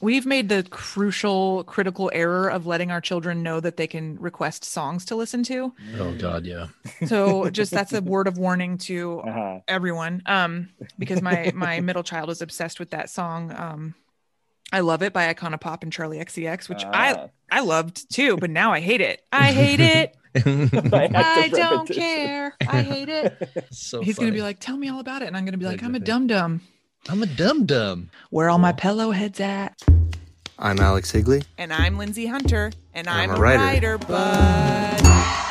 We've made the crucial, critical error of letting our children know that they can request songs to listen to. Oh God, yeah. So just that's a word of warning to Uh-huh. everyone. Um, because my my middle child is obsessed with that song. Um, I love it by Icona Pop and Charli XCX, which Ah. I I loved too, but now I hate it. I hate it. By I don't repetition. care. I hate it. so He's gonna be like, "Tell me all about it," and I'm gonna be like, "I'm a to dum dum." I'm a dum dum. Where all my pillow heads at? I'm Alex Higley. And I'm Lindsay Hunter, and I'm, I'm a a writer. writer, bud.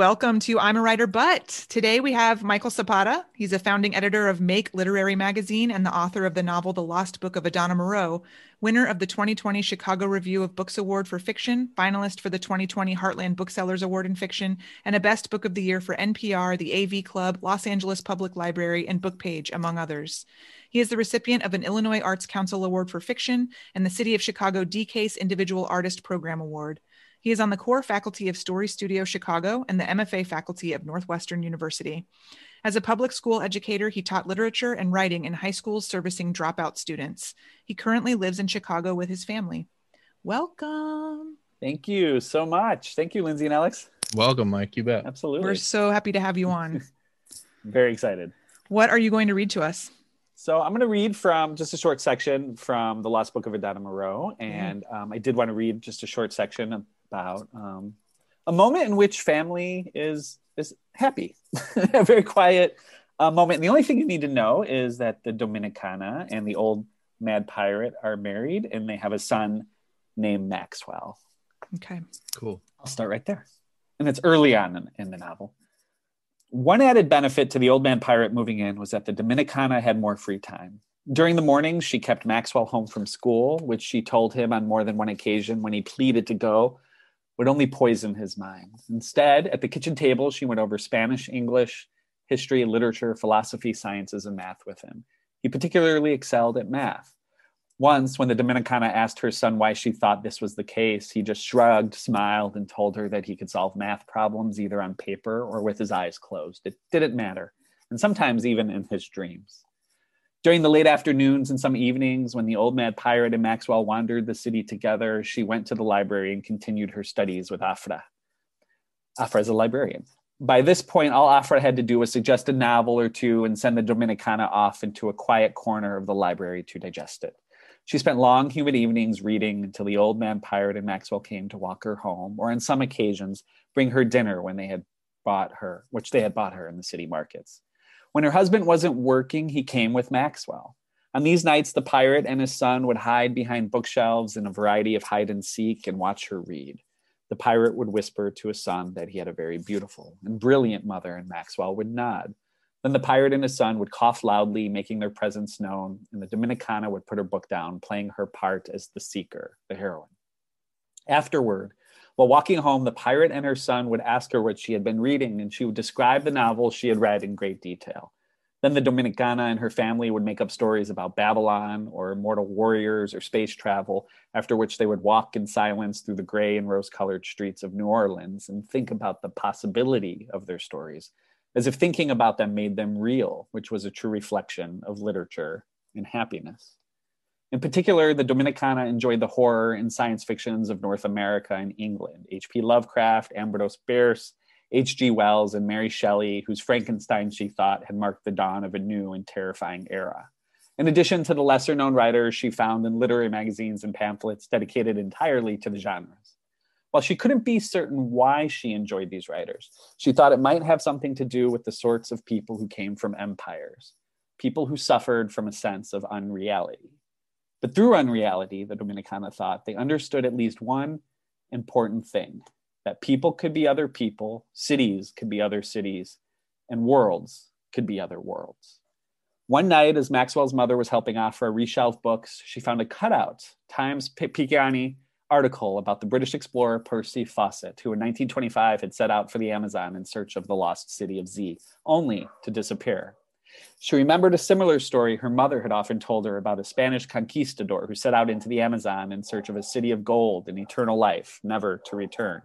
Welcome to I'm a Writer But. Today we have Michael Zapata. He's a founding editor of Make Literary Magazine and the author of the novel The Lost Book of Adana Moreau, winner of the 2020 Chicago Review of Books Award for Fiction, finalist for the 2020 Heartland Booksellers Award in Fiction, and a Best Book of the Year for NPR, the AV Club, Los Angeles Public Library, and Bookpage, among others. He is the recipient of an Illinois Arts Council Award for Fiction and the City of Chicago DCASE Individual Artist Program Award. He is on the core faculty of Story Studio Chicago and the MFA faculty of Northwestern University. As a public school educator, he taught literature and writing in high schools servicing dropout students. He currently lives in Chicago with his family. Welcome. Thank you so much. Thank you, Lindsay and Alex. Welcome, Mike. You bet. Absolutely. We're so happy to have you on. Very excited. What are you going to read to us? So I'm going to read from just a short section from the Lost Book of Adana Moreau, and um, I did want to read just a short section about um, a moment in which family is is happy, a very quiet uh, moment. And the only thing you need to know is that the Dominicana and the old mad pirate are married, and they have a son named Maxwell. Okay. Cool. I'll start right there. And it's early on in, in the novel. One added benefit to the old man pirate moving in was that the Dominicana had more free time. During the mornings, she kept Maxwell home from school, which she told him on more than one occasion when he pleaded to go, would only poison his mind. Instead, at the kitchen table, she went over Spanish, English, history, literature, philosophy, sciences, and math with him. He particularly excelled at math. Once, when the Dominicana asked her son why she thought this was the case, he just shrugged, smiled, and told her that he could solve math problems either on paper or with his eyes closed. It didn't matter, and sometimes even in his dreams. During the late afternoons and some evenings, when the old mad pirate and Maxwell wandered the city together, she went to the library and continued her studies with Afra. Afra is a librarian. By this point, all Afra had to do was suggest a novel or two and send the Dominicana off into a quiet corner of the library to digest it. She spent long, humid evenings reading until the old man pirate and Maxwell came to walk her home, or on some occasions, bring her dinner when they had bought her, which they had bought her in the city markets. When her husband wasn't working, he came with Maxwell. On these nights, the pirate and his son would hide behind bookshelves in a variety of hide and seek and watch her read. The pirate would whisper to his son that he had a very beautiful and brilliant mother, and Maxwell would nod. Then the pirate and his son would cough loudly, making their presence known, and the Dominicana would put her book down, playing her part as the seeker, the heroine. Afterward, while walking home, the pirate and her son would ask her what she had been reading, and she would describe the novel she had read in great detail. Then the Dominicana and her family would make up stories about Babylon or immortal warriors or space travel, after which they would walk in silence through the gray and rose colored streets of New Orleans and think about the possibility of their stories, as if thinking about them made them real, which was a true reflection of literature and happiness. In particular, the Dominicana enjoyed the horror and science fictions of North America and England. H.P. Lovecraft, Ambrose Bierce, H.G. Wells, and Mary Shelley, whose Frankenstein she thought had marked the dawn of a new and terrifying era. In addition to the lesser known writers she found in literary magazines and pamphlets dedicated entirely to the genres. While she couldn't be certain why she enjoyed these writers, she thought it might have something to do with the sorts of people who came from empires, people who suffered from a sense of unreality. But through unreality, the Dominicana thought, they understood at least one important thing that people could be other people, cities could be other cities, and worlds could be other worlds. One night, as Maxwell's mother was helping Afra reshelve books, she found a cutout, Times Picayune article about the British explorer Percy Fawcett, who in 1925 had set out for the Amazon in search of the lost city of Z, only to disappear. She remembered a similar story her mother had often told her about a Spanish conquistador who set out into the Amazon in search of a city of gold and eternal life, never to return.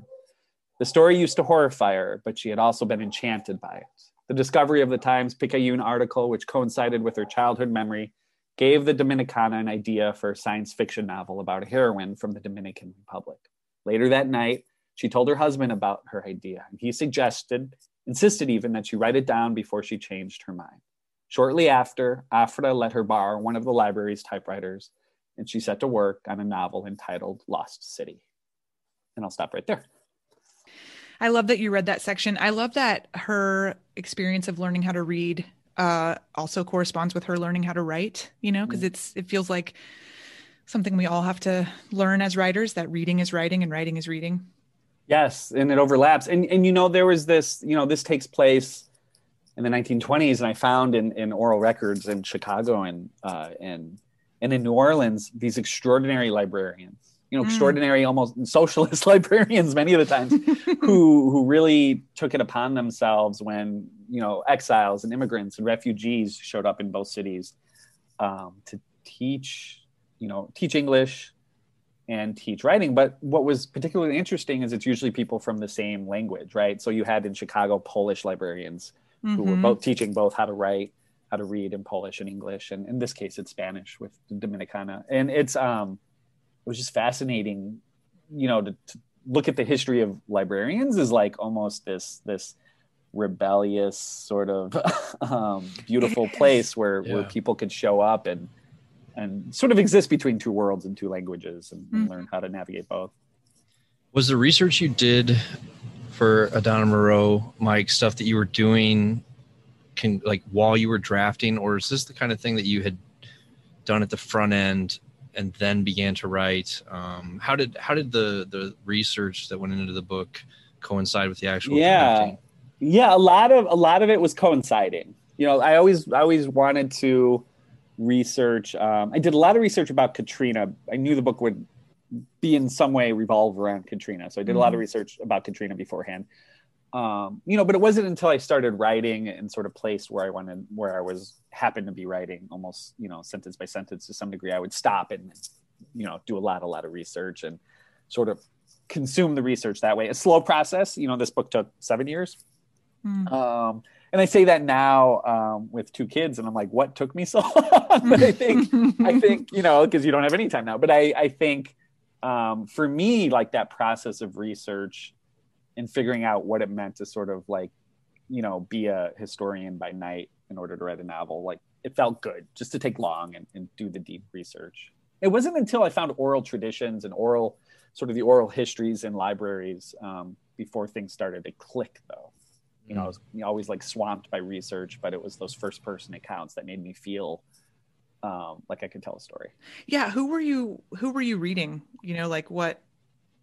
The story used to horrify her, but she had also been enchanted by it. The discovery of the Times Picayune article, which coincided with her childhood memory, gave the Dominicana an idea for a science fiction novel about a heroine from the Dominican Republic. Later that night, she told her husband about her idea, and he suggested, insisted even, that she write it down before she changed her mind. Shortly after, Afra let her borrow one of the library's typewriters, and she set to work on a novel entitled Lost City. And I'll stop right there. I love that you read that section. I love that her experience of learning how to read uh, also corresponds with her learning how to write, you know, because mm. it's it feels like something we all have to learn as writers that reading is writing and writing is reading. Yes, and it overlaps. And and you know there was this, you know, this takes place in the 1920s and I found in, in oral records in Chicago and uh, and and in New Orleans these extraordinary librarians you know, mm. extraordinary, almost socialist librarians many of the times, who who really took it upon themselves when you know exiles and immigrants and refugees showed up in both cities um, to teach, you know, teach English and teach writing. But what was particularly interesting is it's usually people from the same language, right? So you had in Chicago Polish librarians mm-hmm. who were mm-hmm. both teaching both how to write, how to read in Polish and English, and in this case, it's Spanish with Dominicana, and it's um it was just fascinating, you know, to, to look at the history of librarians is like almost this this rebellious sort of um, beautiful place where yeah. where people could show up and and sort of exist between two worlds and two languages and, mm-hmm. and, learn how to navigate both. Was the research you did for Adana Moreau, Mike, stuff that you were doing can like while you were drafting, or is this the kind of thing that you had done at the front end and then began to write. Um, how did how did the the research that went into the book coincide with the actual? Yeah, drafting? yeah. A lot of a lot of it was coinciding. You know, I always I always wanted to research. Um, I did a lot of research about Katrina. I knew the book would be in some way revolve around Katrina, so I did mm-hmm. a lot of mm-hmm. research about Katrina beforehand um, you know, but it wasn't until I started writing and sort of placed where I wanted, where I was happened to be writing almost, you know, sentence by sentence to some degree, I would stop and, you know, do a lot, a lot of research and sort of consume the research that way. A slow process. You know, this book took seven years. Mm. Um, and I say that now um, with two kids, and I'm like, what took me so long? but I think, I think, you know, because you don't have any time now. But I, I think um, for me, like that process of research and figuring out what it meant to sort of like you know be a historian by night in order to write a novel like it felt good just to take long and, and do the deep research. It wasn't until i found oral traditions and oral sort of the oral histories in libraries um, before things started to click though. You know i was always like swamped by research but it was those first person accounts that made me feel um, like i could tell a story yeah who were you who were you reading you know like what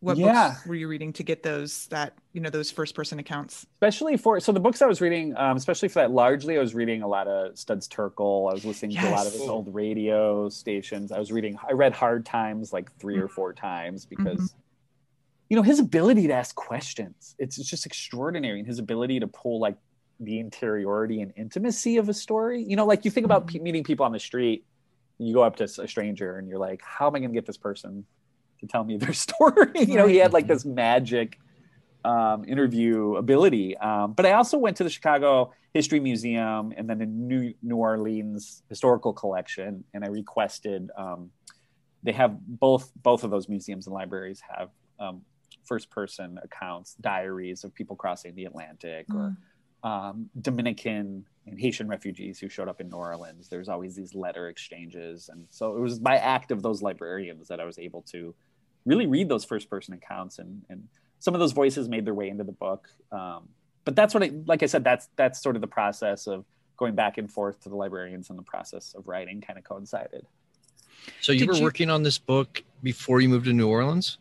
what yeah. books were you reading to get those that you know those first person accounts especially for so the books i was reading um, especially for that largely i was reading a lot of studs terkel i was listening yes. to a lot of his old radio stations i was reading i read hard times like 3 mm-hmm. or four times because mm-hmm. you know his ability to ask questions it's, it's just extraordinary and his ability to pull like the interiority and intimacy of a story you know like you think about mm-hmm. meeting people on the street you go up to a stranger and you're like how am i going to get this person to tell me their story. you know, he had like this magic um, interview ability. Um, but I also went to the Chicago History Museum and then the New New Orleans Historical Collection, and I requested. Um, they have both both of those museums and libraries have um, first person accounts, diaries of people crossing the Atlantic mm. or um, Dominican and Haitian refugees who showed up in New Orleans. There's always these letter exchanges, and so it was by act of those librarians that I was able to really read those first person accounts and and some of those voices made their way into the book um, but that's what I, like i said that's that's sort of the process of going back and forth to the librarians and the process of writing kind of coincided So you Did were you- working on this book before you moved to New Orleans?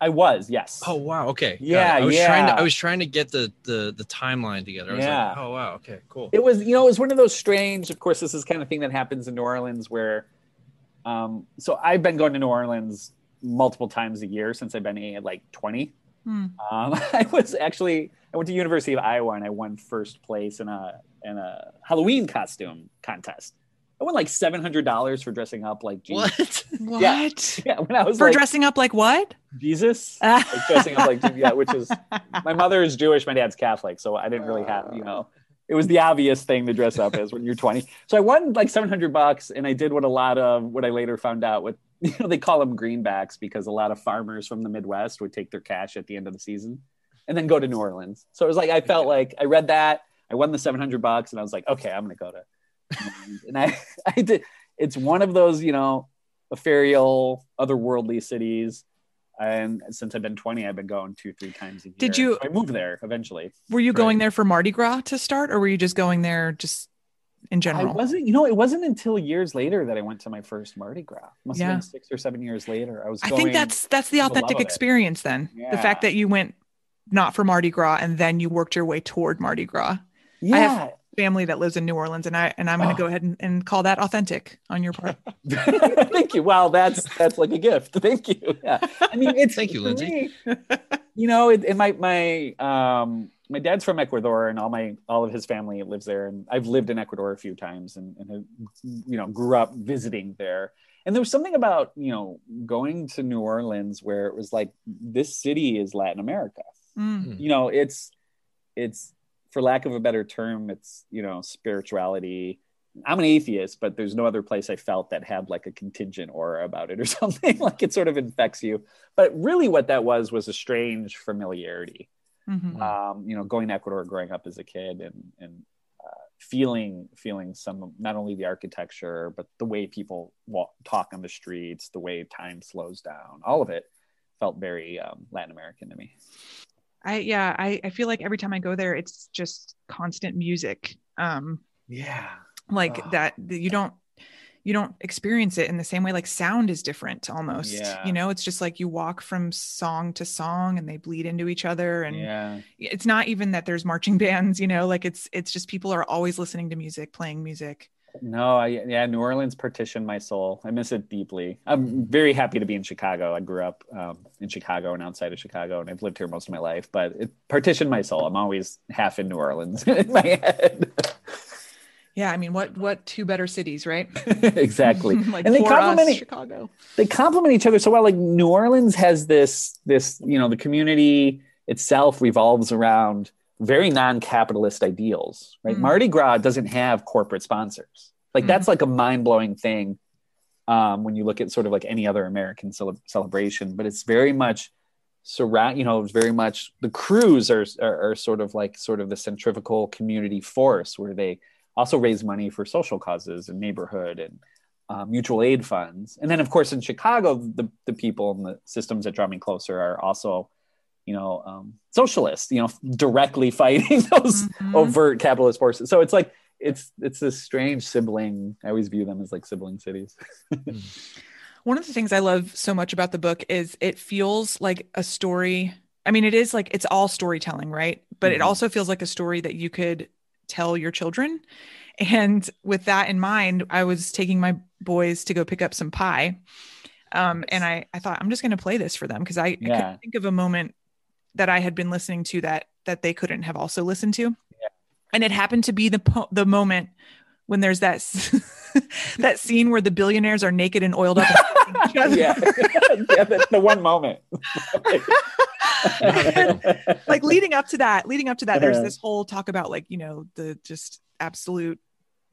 I was yes Oh wow, okay. Yeah, I was trying to yeah. I was trying to get the the the timeline together. I was Yeah. like, oh wow, okay, cool. it was you know it was one of those strange of course this is kind of thing that happens in new orleans where um so i've been going to new orleans multiple times a year since i've been like 20 Hmm. um i was actually i went to university of iowa and i won first place in a in a halloween costume contest i won like $700 for dressing up like jesus What? What? yeah when i was For like dressing up like what? jesus like dressing up like yeah which is my mother is Jewish, my dad's Catholic, so I didn't really have, you know, it was the obvious thing to dress up as when you're 20. So I won like 700 bucks, and I did what a lot of what I later found out with, you know, they call them greenbacks because a lot of farmers from the Midwest would take their cash at the end of the season and then go to New Orleans. So it was like I felt like I read that, I won the 700 bucks, and I was like, okay, I'm gonna go to, New Orleans. and I, I did. It's one of those, you know, ethereal, otherworldly cities and since I've been 20, I've been going two, three times a year. Did you- So I moved there eventually. Were you Right. going there for Mardi Gras to start, or were you just going there just in I general? wasn't, you know, it wasn't until years later that I went to my first Mardi Gras. Must have Yeah. been six or seven years later. I was. I think that's that's the authentic it. experience. Then the fact that you went not for Mardi Gras and then you worked your way toward Mardi Gras. yeah. I have- Family that lives in New Orleans, and I and I'm going Oh. to go ahead and, and call that authentic on your part. Thank you. Wow, that's that's like a gift. Thank you. Yeah. I mean, it's Thank you, Lindsay. me, you know, it, and my my um my dad's from Ecuador, and all my all of his family lives there, and I've lived in Ecuador a few times, and, and have, you know grew up visiting there. And there was something about you know going to New Orleans where it was like this city is Latin America. Mm. You know, it's it's for lack of a better term, it's you know spirituality. I'm an atheist, but there's no other place I felt that had like a contingent aura about it or something. like it sort of infects you. But really, what that was was a strange familiarity. Mhm. Um, you know, going to Ecuador, growing up as a kid, and and uh, feeling feeling some not only the architecture but the way people walk, talk on the streets, the way time slows down, all of it felt very um, Latin American to me. I yeah, I, I feel like every time I go there, it's just constant music. Um, Yeah. like Oh. that you don't you don't experience it in the same way like sound is different almost Yeah. you know it's just like you walk from song to song and they bleed into each other and yeah. it's not even that there's marching bands you know like it's it's just people are always listening to music playing music No, I yeah, New Orleans partitioned my soul. I miss it deeply. I'm very happy to be in Chicago. I grew up um, in Chicago and outside of Chicago, and I've lived here most of my life. But it partitioned my soul. I'm always half in New Orleans in my head. yeah i mean what what two better cities right exactly. like and they complement chicago they complement each other so well. Like New Orleans has this this you know the community itself revolves around very non-capitalist ideals, right? Mm. Mardi Gras doesn't have corporate sponsors. Like that's like a mind-blowing thing um, when you look at sort of like any other American cele- celebration, but it's very much surround. You know, it's very much the crews are, are are sort of like sort of the centrifugal community force where they also raise money for social causes and neighborhood and uh, mutual aid funds. And then, of course, in Chicago, the, the people and the systems that draw me closer are also, you know, um, socialists, you know, directly fighting those Mhm. overt capitalist forces. So it's like, it's it's this strange sibling. I always view them as like sibling cities. One of the things I love so much about the book is it feels like a story. I mean, it is like it's all storytelling, right? But it Mhm. also feels like a story that you could tell your children. And with that in mind, I was taking my boys to go pick up some pie. Um, and I, I thought, I'm just going to play this for them because I, I couldn't think of a moment that I had been listening to that that they couldn't have also listened to. And it happened to be the po- the moment when there's that that scene where the billionaires are naked and oiled up. and fucking each other. yeah, yeah, that's the one moment. like leading up to that, leading up to that, there's Uh-huh. this whole talk about like, you know, the just absolute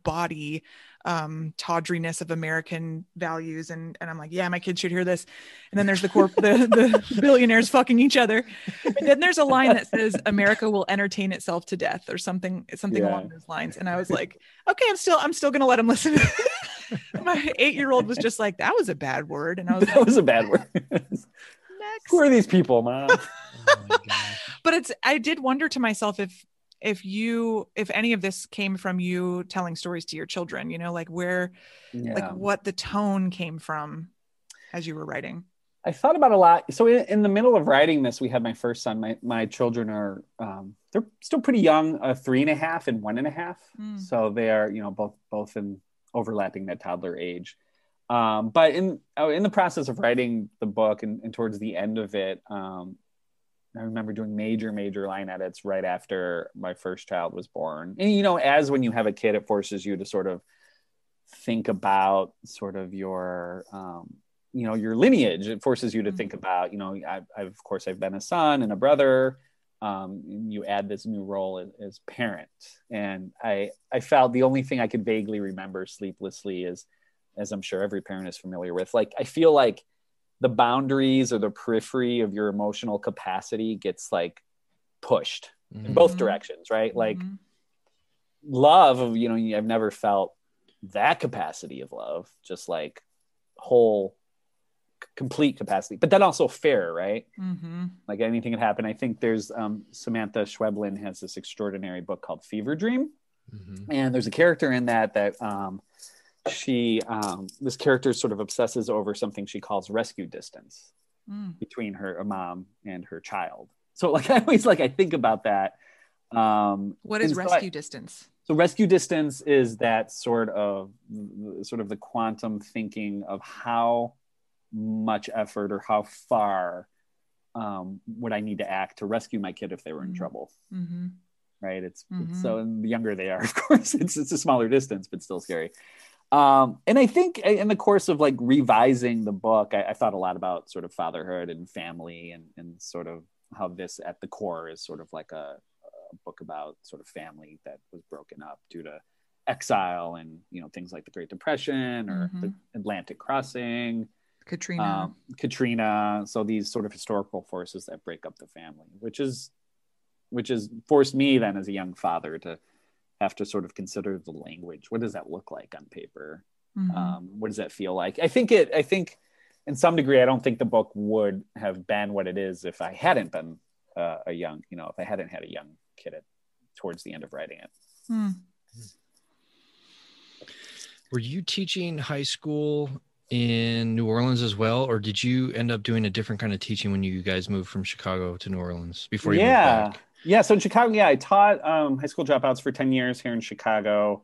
body um tawdriness of American values. And and I'm like, yeah, my kids should hear this. And then there's the corp the, the billionaires fucking each other. And then there's a line that says America will entertain itself to death or something, something Yeah. along those lines. And I was like, okay, I'm still I'm still gonna let them listen. My eight year old was just like, that was a bad word. And I was that like, was a bad word. next. Who are these people, mom? Oh my. But it's, I did wonder to myself if, if you, if any of this came from you telling stories to your children, you know, like where, Yeah. like what the tone came from as you were writing. I thought about a lot. So in, in the middle of writing this, we had my first son. My my children are um, they're still pretty young, uh, three and a half and one and a half. Mm. So they are you know both both in overlapping that toddler age. Um, but in uh, in the process of writing the book and, and towards the end of it, um, I remember doing major major line edits right after my first child was born. And you know, as when you have a kid, it forces you to sort of think about sort of your um, you know your lineage. It forces you to think about you know I, I've of course i've been a son and a brother um, you add this new role as, as parent. And i i felt the only thing i could vaguely remember sleeplessly is as i'm sure every parent is familiar with like i feel like the boundaries or the periphery of your emotional capacity gets like pushed in both directions right like Mhm. love you know i've never felt that capacity of love just like whole c- complete capacity but then also fair right Mhm. like anything can happen i think there's um, samanta schweblin has this extraordinary book called fever dream Mhm. and there's a character in that that um, she um, this character sort of obsesses over something she calls rescue distance Mm. between her mom and her child so like i always like i think about that um What is and so I- rescue distance? so rescue distance is that sort of sort of the quantum thinking of how much effort or how far um, would I need to act to rescue my kid if they were in Mhm. trouble, Mm-hmm. right? It's, Mhm. it's so and the younger they are, of course, it's it's a smaller distance, but still scary. Um, and I think in the course of like revising the book, I, I thought a lot about sort of fatherhood and family and and sort of how this at the core is sort of like a, a book about sort of family that was broken up due to exile and you know things like the Great Depression or the Atlantic crossing, Katrina. um, Katrina. So these sort of historical forces that break up the family, which is which has forced me then as a young father to have to sort of consider the language. What does that look like on paper? Mhm. Um, what does that feel like? I think it. I think in some degree, I don't think the book would have been what it is if I hadn't been uh, a young, you know, if I hadn't had a young kid at, towards the end of writing it. Hmm. Were you teaching high school in New Orleans as well, or did you end up doing a different kind of teaching when you guys moved from Chicago to New Orleans before you yeah. moved back? Yeah. So in Chicago, yeah, I taught um, high school dropouts for 10 years here in Chicago.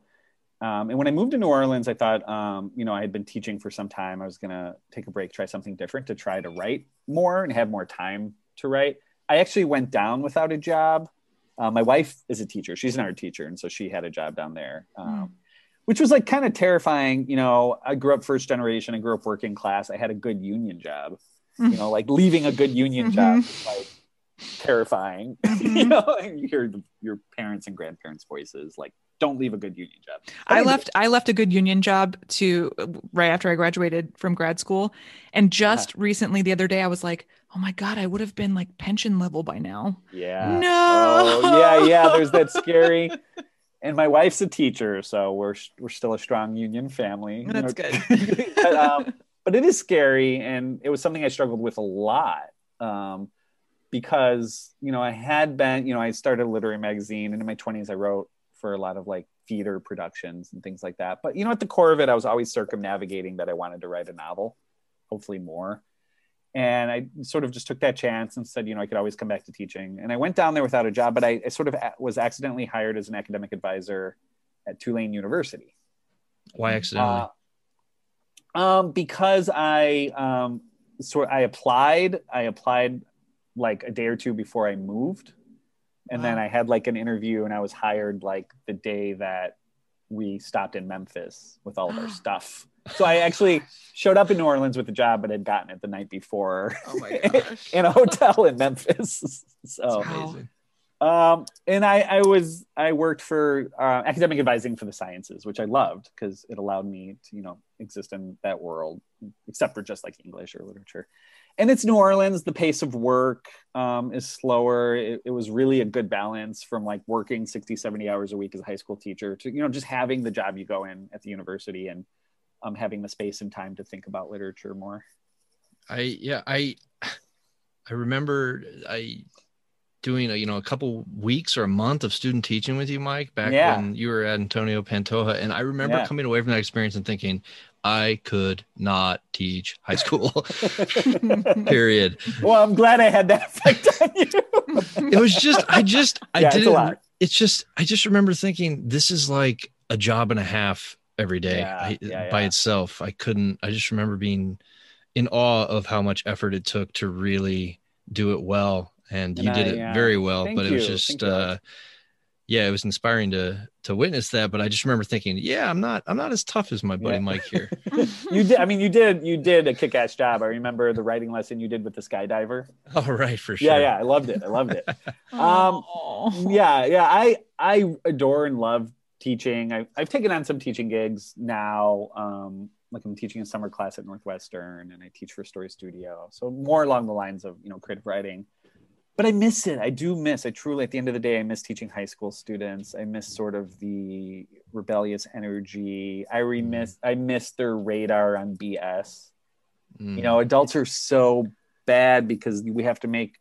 Um, and when I moved to New Orleans, I thought, um, you know, I had been teaching for some time. I was going to take a break, try something different to try to write more and have more time to write. I actually went down without a job. Uh, my wife is a teacher. She's an art teacher. And so she had a job down there, um, which was like kind of terrifying. You know, I grew up first generation. I grew up working class. I had a good union job. You know, like leaving a good union job, like terrifying. you Mhm. know, and you hear the, your parents and grandparents' voices like, "Don't leave a good union job." I left I left a good union job to right after I graduated from grad school. And just recently the other day I was like, oh my God, I would have been like pension level by now. Yeah. No. Oh, yeah, yeah. There's that scary. And my wife's a teacher, so we're we're still a strong union family. you That's know. good. but, um, but it is scary, and it was something I struggled with a lot um, because you know I had been, you know, I started a literary magazine, and in my 20s I wrote for a lot of like theater productions and things like that. But you know, at the core of it, I was always circumnavigating that I wanted to write a novel, hopefully more. And I sort of just took that chance and said, you know, I could always come back to teaching. And I went down there without a job, but I, I sort of was accidentally hired as an academic advisor at Tulane University. Why accidentally? Uh, um, because I um, sort I applied. I applied like a day or two before I moved, and then I had like an interview, and I was hired like the day that we stopped in Memphis with all of our stuff. So I actually showed up in New Orleans with a job, but had gotten it the night before Oh my gosh. in a hotel in Memphis. So Wow. um, and I, I was I worked for uh, academic advising for the sciences, which I loved because it allowed me to you know exist in that world, except for just like English or literature. And it's New Orleans. The pace of work um, is slower. It, it was really a good balance from like working 60, 70 hours a week as a high school teacher to you know just having the job you go in at the university and um, having the space and time to think about literature more. I yeah I I remember I doing a you know a couple weeks or a month of student teaching with you, Mike, back Yeah. when you were at Antonia Pantoja, and I remember Yeah. coming away from that experience and thinking I could not teach high school. Period. well, I'm glad I had that effect on you. It was just I just I Yeah, it's didn't. lot. It's just I just remember thinking this is like a job and a half every day Yeah, I, yeah, by itself. I couldn't. I just remember being in awe of how much effort it took to really do it well, and, And you did it very well. But it was just, uh. Yeah, it was inspiring to to witness that. But I just remember thinking, yeah, I'm not I'm not as tough as my buddy Yeah. Mike here. you did. I mean, you did. You did a kick-ass job. I remember the writing lesson you did with the skydiver. All right, for sure. Yeah, yeah. I loved it. I loved it. Um, yeah, yeah. I I adore and love teaching. I, I've taken on some teaching gigs now. Um, like I'm teaching a summer class at Northwestern, and I teach for Story Studio. So more along the lines of you know creative writing. But I miss it. I do miss. I truly, at the end of the day, I miss teaching high school students. I miss sort of the rebellious energy. I remiss. I miss their radar on BS Mm. you know adults are so bad because we have to make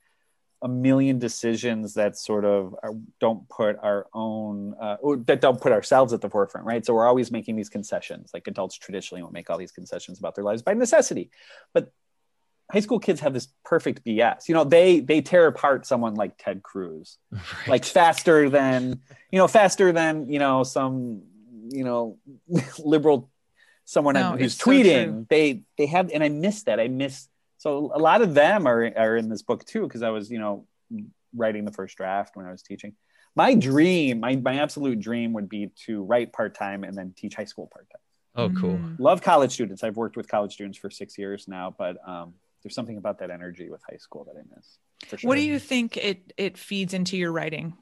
a million decisions that sort of are, don't put our own uh, that don't put ourselves at the forefront right so we're always making these concessions like adults traditionally will make all these concessions about their lives by necessity but high school kids have this perfect bs you know they they tear apart someone like ted cruz. Right. like faster than you know faster than you know some you know liberal someone No, who's it's so tweeting. They they have and i miss that. I miss so a lot of them are are in this book too because i was you know writing the first draft when i was teaching. My dream my, my absolute dream would be to write part-time and then teach high school part-time. Oh, cool. Mhm. love college students. I've worked with college students for six years now but um, there's something about that energy with high school that i miss sure What do you think it it feeds into your writing?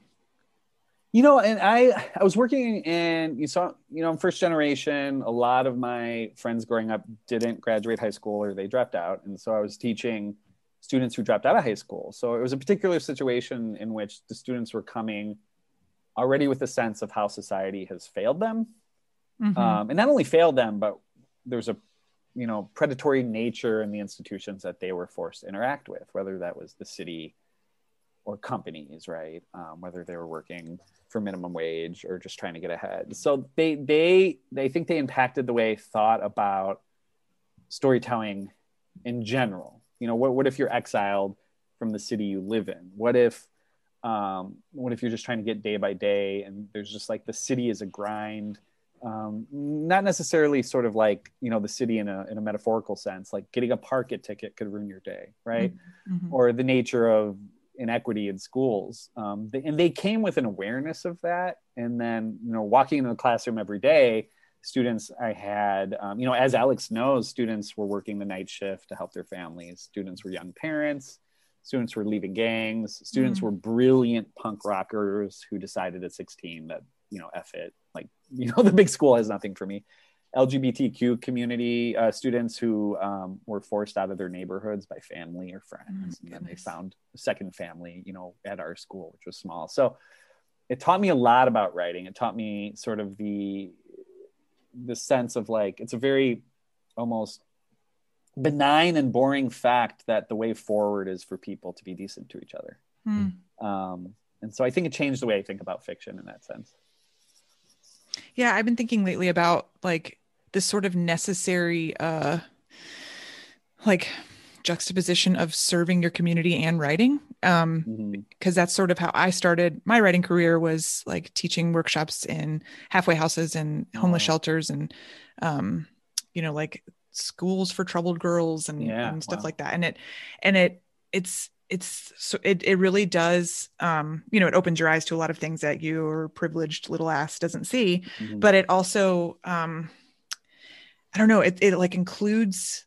You know, and I I was working in you saw you know I'm first generation. A lot of my friends growing up didn't graduate high school or they dropped out, and so I was teaching students who dropped out of high school. So it was a particular situation in which the students were coming already with a sense of how society has failed them, Mhm. um, and not only failed them, but there's a you know predatory nature in the institutions that they were forced to interact with, whether that was the city or companies, right? Um, whether they were working for minimum wage or just trying to get ahead. So they they they think they impacted the way thought about storytelling in general. You know, what what if you're exiled from the city you live in? What if um, what if you're just trying to get day by day and there's just like the city is a grind um, not necessarily sort of like you know the city in a in a metaphorical sense like getting a park ticket could ruin your day right? Mhm. or the nature of inequity in schools. Um, they, and they came with an awareness of that. And then you know walking into the classroom every day students i had um, you know as alex knows students were working the night shift to help their families. Students were young parents. Students were leaving gangs. Students Mm. were brilliant punk rockers who decided at 16 that you know f it like you know the big school has nothing for me. Lgbtq community uh, students who um, were forced out of their neighborhoods by family or friends Oh, and then they found a second family you know at our school which was small. So it taught me a lot about writing. It taught me sort of the the sense of like it's a very almost benign and boring fact that the way forward is for people to be decent to each other. Hmm. um, and so i think it changed the way i think about fiction in that sense Yeah, I've been thinking lately about like this sort of necessary uh like juxtaposition of serving your community and writing. Um Mhm. because that's sort of how I started my writing career was like teaching workshops in halfway houses and homeless Oh. shelters and um you know like schools for troubled girls and, Yeah, and stuff wow. like that and it and it it's it's so it, it really does um you know it opens your eyes to a lot of things that your privileged little ass doesn't see Mhm. but it also um i don't know it, it like includes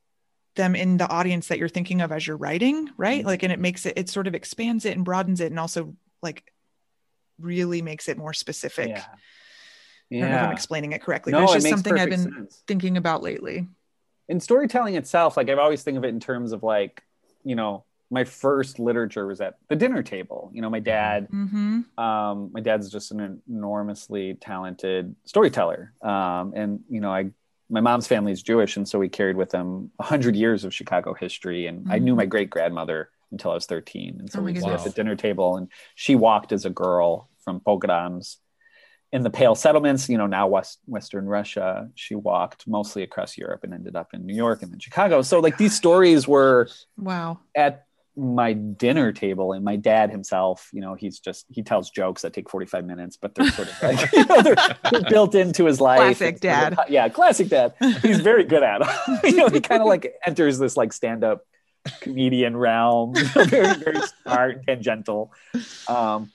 them in the audience that you're thinking of as you're writing right Mhm. like and it makes it it sort of expands it and broadens it and also like really makes it more specific yeah i don't know if i'm explaining it correctly no but it's it just makes something i've been sense. thinking about lately in storytelling itself, like I've always think of it in terms of like, you know, my first literature was at the dinner table. You know, my dad, mm-hmm. um, my dad's just an enormously talented storyteller, um, and you know, I my mom's family is Jewish, and so we carried with them a hundred years of Chicago history. And I knew my great grandmother until I was thirteen, and so Mm-hmm. Oh we sat at the dinner table, and she walked as a girl from pogroms in the Pale settlements. You know, now West Western Russia. She walked mostly across Europe and ended up in New York and then Chicago. So like these stories were Wow. at my dinner table and my dad himself you know he's just he tells jokes that take 45 minutes but they're sort of like you know, they're, they're built into his life. Classic It's sort of- dad. yeah classic dad. He's very good at it. You know he kind of like enters this like stand-up comedian realm very very smart tangential. Um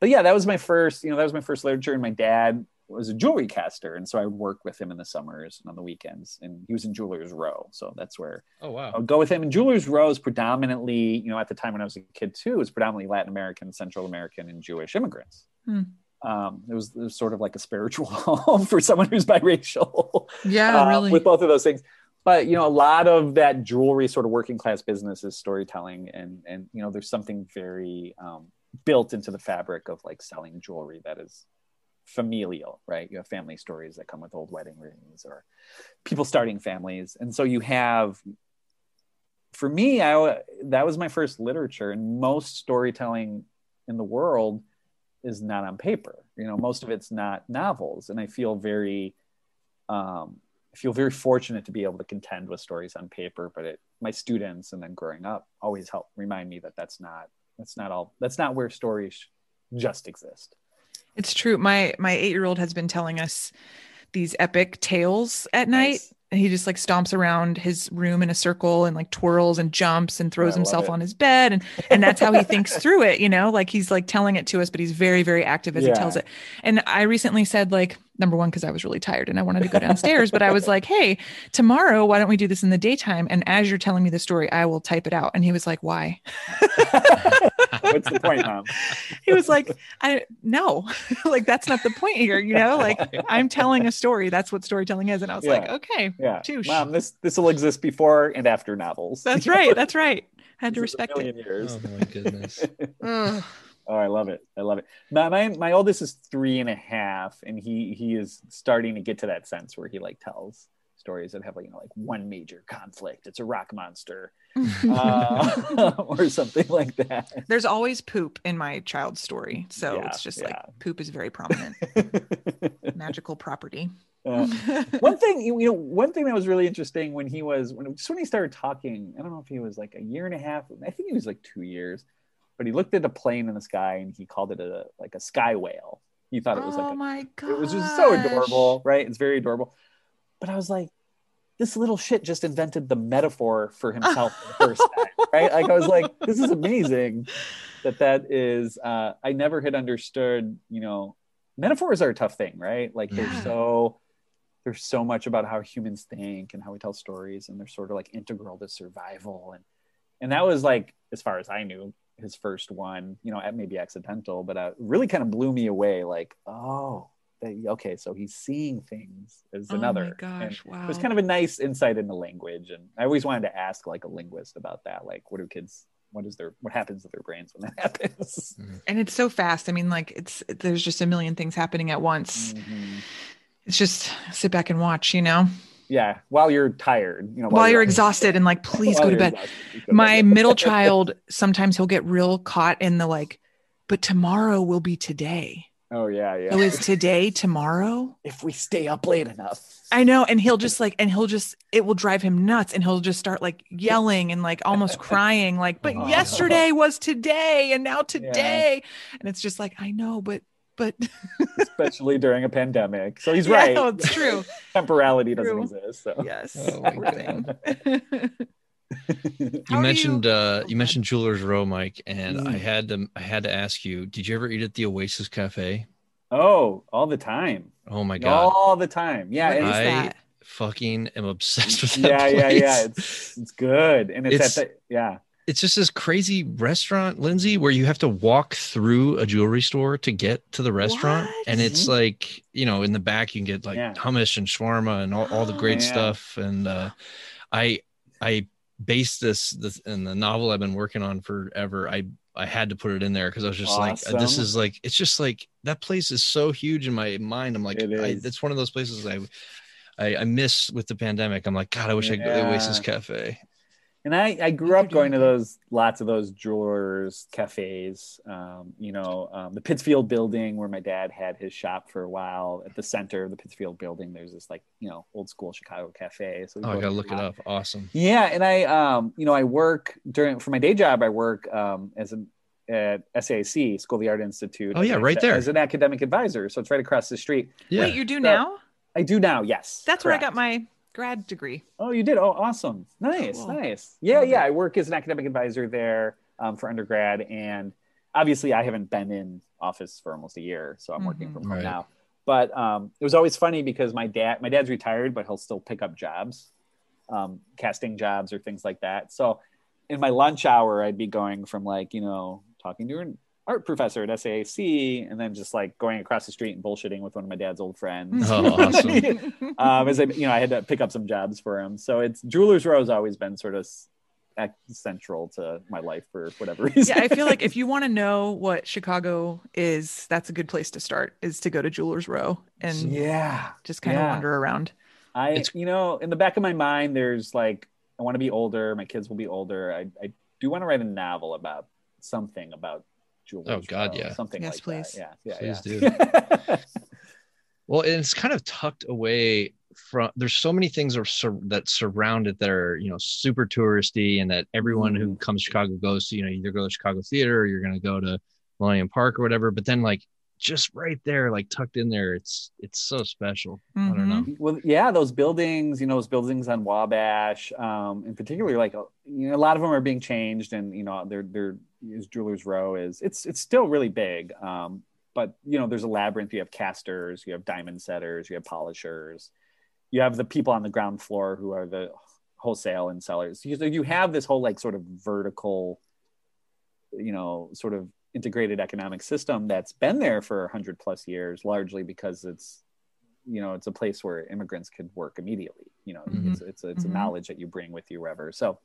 but yeah that was my first you know that was my first literature and my dad was a jewelry caster and so i would work with him in the summers and on the weekends and he was in jewelers row so that's where Oh wow. I would go with him. And Jewelers Row is predominantly, you know, at the time when I was a kid too, it was predominantly Latin American, Central American, and Jewish immigrants. Hmm. Um, it, was, it was sort of like a spiritual home for someone who's biracial. Yeah, uh, really. With both of those things. But you know, a lot of that jewelry sort of working class business is storytelling, and and you know, there's something very um, built into the fabric of like selling jewelry that is familial, right? You have family stories that come with old wedding rings or people starting families, and so you have. For me, I that was my first literature, and most storytelling in the world is not on paper. You know, most of it's not novels, and I feel very, um, I feel very fortunate to be able to contend with stories on paper. But it, my students and then growing up always help remind me that that's not that's not all that's not where stories just exist. It's true. My my eight year old has been telling us these epic tales at night. Nice. And he just like stomps around his room in a circle and like twirls and jumps and throws I himself on his bed and and that's how he thinks through it, you know? Like he's like telling it to us, but he's very very active as he tells it. And I recently said like number 1 cuz I was really tired and I wanted to go downstairs, but I was like, "Hey, tomorrow why don't we do this in the daytime and as you're telling me the story, I will type it out." And he was like, "Why?" What's the point, mom? he was like i no like that's not the point here you know like i'm telling a story that's what storytelling is and i was like okay Yeah, Touche. mom. This this will exist before and after novels. that's right that's right I had to This is respect it Years. Oh my goodness. Oh, I love it. I love it. My, my my oldest is three and a half, and he he is starting to get to that sense where he like tells stories that have like you know like one major conflict. It's a rock monster, uh, or something like that. there's always poop in my child's story so Yeah, it's just yeah. like poop is very prominent. Magical property. Uh, one thing you you know one thing that was really interesting when he was when just when he started talking i don't know if he was like a year and a half i think he was like two years but he looked at a plane in the sky and he called it a like a sky whale. He thought it was oh like a, my god it was just so adorable right? It's very adorable but i was like this little shit just invented the metaphor for himself for the first time right? Like i was like this is amazing that that is uh i never had understood you know metaphors are a tough thing right? Like Yeah. they're so there's so much about how humans think and how we tell stories and they're sort of like integral to survival. And and that was like as far as i knew his first one you know at maybe accidental but uh, really kind of blew me away like oh okay so he's seeing things as Oh my another And gosh, it was kind of a nice insight into language and i always wanted to ask like a linguist about that like what do kids what is their what happens to their brains when that happens? And it's so fast. I mean like it's there's just a million things happening at once. Mhm. it's just sit back and watch you know? Yeah while you're tired you know while you're exhausted and like please go to bed. exhausted, please go to my middle child sometimes he'll get real caught in the like but tomorrow will be today oh yeah yeah. So is today tomorrow? If we stay up late enough. I know and he'll just like and he'll just it will drive him nuts and he'll just start like yelling and like almost crying like but Oh. yesterday was today and now today. And it's just like i know but but especially during a pandemic. So he's Yeah, right. no, it's true. Temporality doesn't exist so. Yes Oh my poor thing. You mentioned you- uh you mentioned Jewelers Row, Mike, and I Mm. had to I had to ask you, did you ever eat at the Oasis Cafe? oh all the time Oh my god. all the time yeah What I that? fucking am obsessed with that yeah yeah place. yeah it's it's good and it's, It's- at the yeah it's just this crazy restaurant, Lindsay, where you have to walk through a jewelry store to get to the restaurant. What? And it's Mhm. like, you know, in the back you can get like Yeah. hummus and shawarma and all, all the great Yeah. stuff. And uh I I based this this in the novel I've been working on forever. I I had to put it in there because I was just like, uh, this is like, it's just like that place is so huge in my mind. I'm like, It I, it's one of those places I I, I miss with the pandemic. I'm like, God, I wish I could go to Oasis Cafe. And I, I grew up going to those lots of those jewelers cafes. Um, you know, um, the Pittsfield building where my dad had his shop for a while. At the center of the Pittsfield building, there's this like you know old school Chicago cafe. So Oh, I gotta look a it up. Awesome. Yeah, and I um, you know I work during for my day job. I work um, as an at SAIC School of the Art Institute. Oh, yeah, an- right there. as an academic advisor. So it's right across the street. Yeah. Wait, you do So- now? I do now. Yes, That's where I got my grad degree. Oh, you did? Oh, awesome. Nice, Cool. nice. Yeah, Love yeah. I work as an academic advisor there um, for undergrad. And obviously, I haven't been in office for almost a year. So I'm working Mhm. from home Right. now. But um, it was always funny because my dad, my dad's retired, but he'll still pick up jobs, um, casting jobs or things like that. So in my lunch hour, I'd be going from like, you know, talking to an art professor at SAIC and then just like going across the street and bullshitting with one of my dad's old friends. Oh, awesome. um, as I, you know, I had to pick up some jobs for him. So it's Jewelers Row has always been sort of central to my life for whatever reason. yeah, I feel like if you want to know what Chicago is, that's a good place to start. Is to go to Jewelers Row and yeah, just kind of wander around. I, It's- you know, in the back of my mind, there's like, I want to be older. My kids will be older. I, I do want to write a novel about something about Jewelers. Oh, God, uh, yeah. something Yes, like please. that. Yeah, yeah, Please yeah. Well, and it's kind of tucked away from. There's so many things are sur- that surround it that are you know super touristy, and that everyone who mm-hmm. comes to Chicago goes to. You know, either go to Chicago Theater or you're going to go to Millennium Park or whatever. But then, like, just right there, like tucked in there, it's it's so special. I don't know. well yeah those buildings you know those buildings on wabash um in particular like uh, you know a lot of them are being changed and you know they're they're is jewelers row is it's it's still really big um but you know there's a labyrinth you have casters you have diamond setters you have polishers you have the people on the ground floor who are the wholesale and sellers you, you have this whole like sort of vertical you know sort of integrated economic system that's been there for 100 plus years largely because it's you know it's a place where immigrants could work immediately you know Mhm. it's it's, it's Mhm. a knowledge that you bring with you wherever so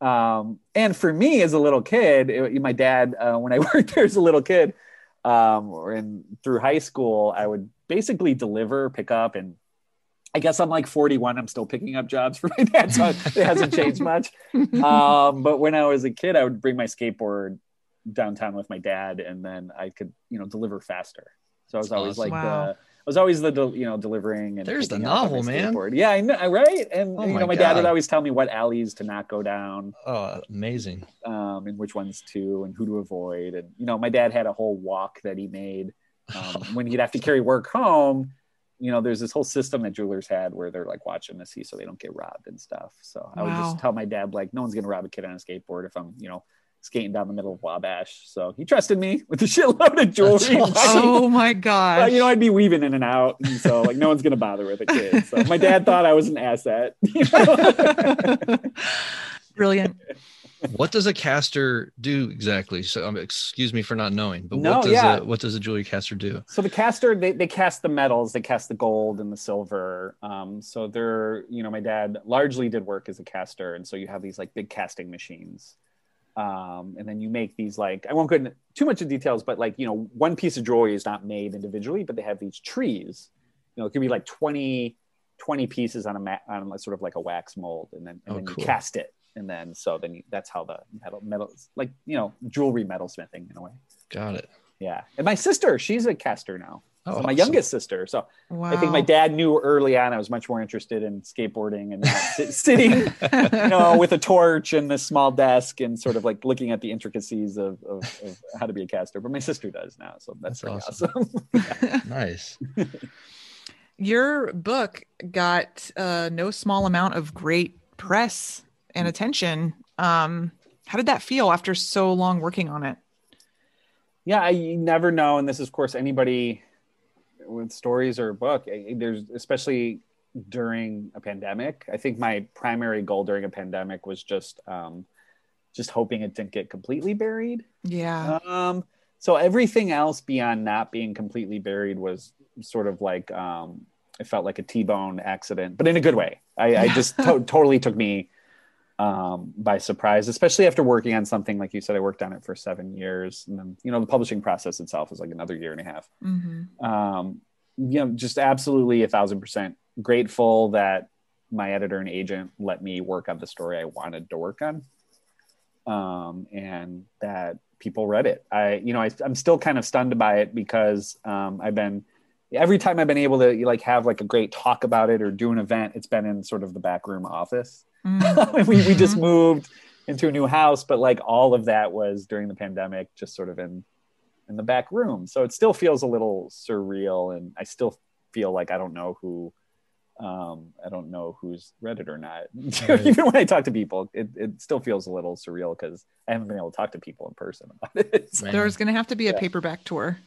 um and for me as a little kid it- my dad uh, when i worked there as a little kid um or in through high school i would basically deliver pick up and i guess i'm like 41 i'm still picking up jobs for my dad so it hasn't changed much um, but when I was a kid, I would bring my skateboard downtown with my dad, and then I could, you know, deliver faster. So I was always awesome. like Wow. the, I was always the, you know, delivering and There's the picking up on my novel, man. skateboard. Yeah, I know, right? And Oh you know, my dad would always tell me what alleys to not go down, Oh, amazing. um, and which ones to, and who to avoid. And you know, my dad had a whole walk that he made um, when he'd have to carry work home. You know, there's this whole system that jewelers had where they're like watching to see so they don't get robbed and stuff. So I would just tell my dad like, no one's gonna rob a kid on a skateboard if I'm, you know, skating down the middle of Wabash. So he trusted me with a shitload of jewelry. Awesome. oh my god! gosh. you know, I'd be weaving in and out, and so like no one's gonna bother with a kid. So my dad thought I was an asset. You know? Brilliant. what does a caster do exactly? So, um, excuse me for not knowing, but No, what does yeah. a what does a jewelry caster do? So the caster, they, they cast the metals, they cast the gold and the silver. Um, so they're, you know, my dad largely did work as a caster, and so you have these like big casting machines, um, and then you make these like I won't go into too much of details, but like you know, one piece of jewelry is not made individually, but they have these trees. You know, it could be like 20, 20 pieces on a mat on a, sort of like a wax mold, and then and Oh, then cool. you cast it, and then so then you, that's how the metal metals like you know jewelry metalsmithing in a way. Got it. Yeah, and my sister, she's a caster now. Oh, So my awesome. youngest sister. So Wow. I think my dad knew early on I was much more interested in skateboarding and sitting, you know, with a torch and a small desk and sort of like looking at the intricacies of, of, of how to be a caster. But my sister does now, so that's, That's pretty awesome. Nice. Your book got uh, no small amount of great press and attention. Um, how did that feel after so long working on it? yeah, I you never know, and this is of course anybody with stories or a book. eh, There's especially during a pandemic. I think my primary goal during a pandemic was just um, just hoping it didn't get completely buried. Yeah. Um, so everything else beyond not being completely buried was sort of like um, it felt like a T-bone accident, but in a good way. I, I just to- totally took me um, by surprise, especially after working on something like you said. I worked on it for seven years, and then you know the publishing process itself is like another year and a half. hmm Um, you know, just absolutely a thousand percent grateful that my editor and agent let me work on the story I wanted to work on, um, and that people read it. I, you know, I, am still kind of stunned by it because um, I've been every time I've been able to like have like a great talk about it or do an event, it's been in sort of the back room office. Mm-hmm. we we just mm-hmm. moved into a new house, but like all of that was during the pandemic, just sort of in in the back room. So it still feels a little surreal, and I still feel like I don't know who um, I don't know who's read it or not. Right. Even when I talk to people, it, it still feels a little surreal because I haven't been able to talk to people in person about it. So, There's going to have to be a yeah. paperback tour.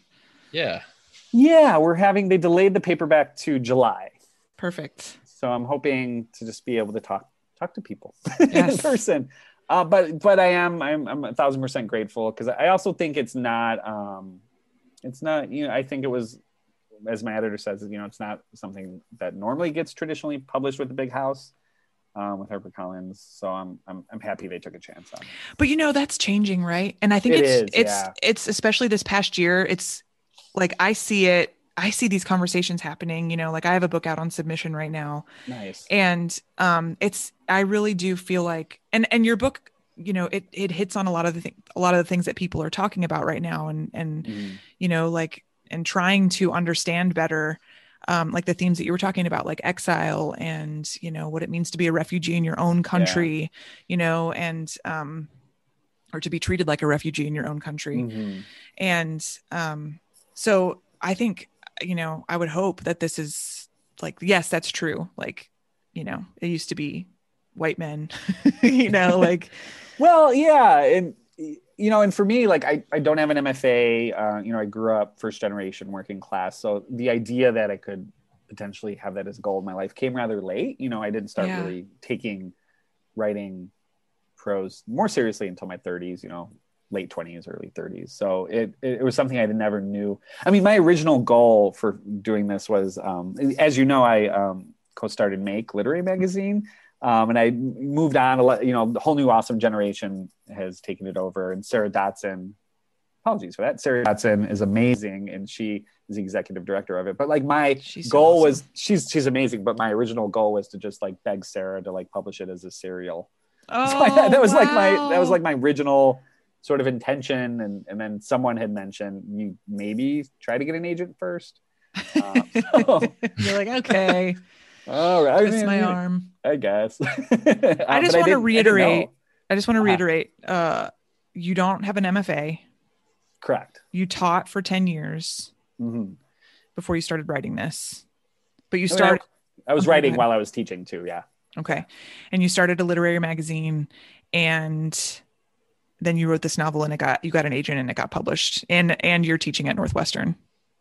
Yeah. Yeah, we're having, they delayed the paperback to July. Perfect. So I'm hoping to just be able to talk talk to people yes. in person. Uh, but but I am I'm, I'm a thousand percent grateful because I also think it's not um, it's not you know I think it was as my editor says, you know, it's not something that normally gets traditionally published with the big house. Um, with HarperCollins, so I'm, I'm I'm happy they took a chance on. It. But you know that's changing, right? And I think it it's is, it's yeah. it's especially this past year. It's like I see it. I see these conversations happening. You know, like I have a book out on submission right now. Nice. And um, it's I really do feel like, and and your book, you know, it it hits on a lot of the thing, a lot of the things that people are talking about right now, and and mm. you know, like and trying to understand better um, like the themes that you were talking about like exile and you know what it means to be a refugee in your own country yeah. you know and um, or to be treated like a refugee in your own country mm-hmm. and um, so i think you know i would hope that this is like yes that's true like you know it used to be white men you know like well yeah and you know, and for me, like I, I don't have an MFA. Uh, you know, I grew up first generation working class, so the idea that I could potentially have that as a goal in my life came rather late. You know, I didn't start yeah. really taking writing prose more seriously until my 30s. You know, late 20s, early 30s. So it it was something I never knew. I mean, my original goal for doing this was, um, as you know, I um, co-started Make Literary Magazine. Um, and I moved on. a lot You know, the whole new awesome generation has taken it over, and Sarah Dotson. Apologies for that. Sarah Dotson is amazing, and she is the executive director of it. But like my she's goal awesome. was, she's she's amazing. But my original goal was to just like beg Sarah to like publish it as a serial. Oh, so I, that was wow. like my that was like my original sort of intention, and and then someone had mentioned you maybe try to get an agent first. Uh, so. You're like okay. All right. Twist I mean, my arm. I guess. I just want to reiterate. I, I, just want to reiterate. Uh, you don't have an MFA. Correct. You taught for ten years mm-hmm. before you started writing this, but you started. I, I was okay, writing while I was teaching too. Yeah. Okay, and you started a literary magazine, and then you wrote this novel, and it got you got an agent, and it got published, and and you're teaching at Northwestern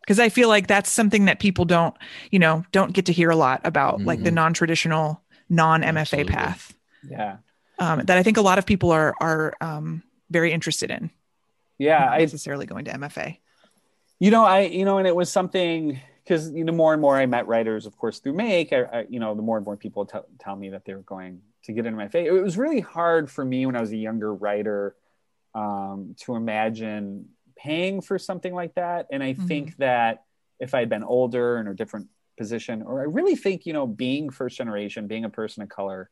because I feel like that's something that people don't, you know, don't get to hear a lot about, mm-hmm. like the mm-hmm. non-traditional, non-MFA path. Yeah. Um, that I think a lot of people are are um, very interested in. Yeah, not necessarily going to MFA. You know, I you know, and it was something because you know more and more I met writers, of course, through Make. I, I, you know, the more and more people t- tell me that they were going to get into my MFA. It was really hard for me when I was a younger writer um, to imagine paying for something like that. And I mm-hmm. think that if I'd been older and a different position, or I really think, you know, being first generation, being a person of color,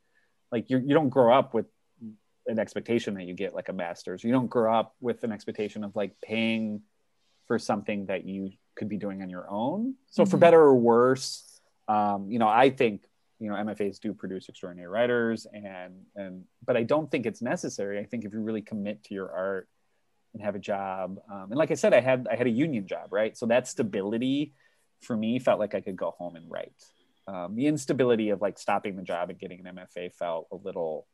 like you you don't grow up with an expectation that you get like a master's. You don't grow up with an expectation of like paying for something that you could be doing on your own. So mm-hmm. for better or worse, um, you know, I think you know MFAs do produce extraordinary writers, and and but I don't think it's necessary. I think if you really commit to your art and have a job. Um, and like I said, I had I had a union job, right? So that stability for me felt like I could go home and write. Um, the instability of like stopping the job and getting an MFA felt a little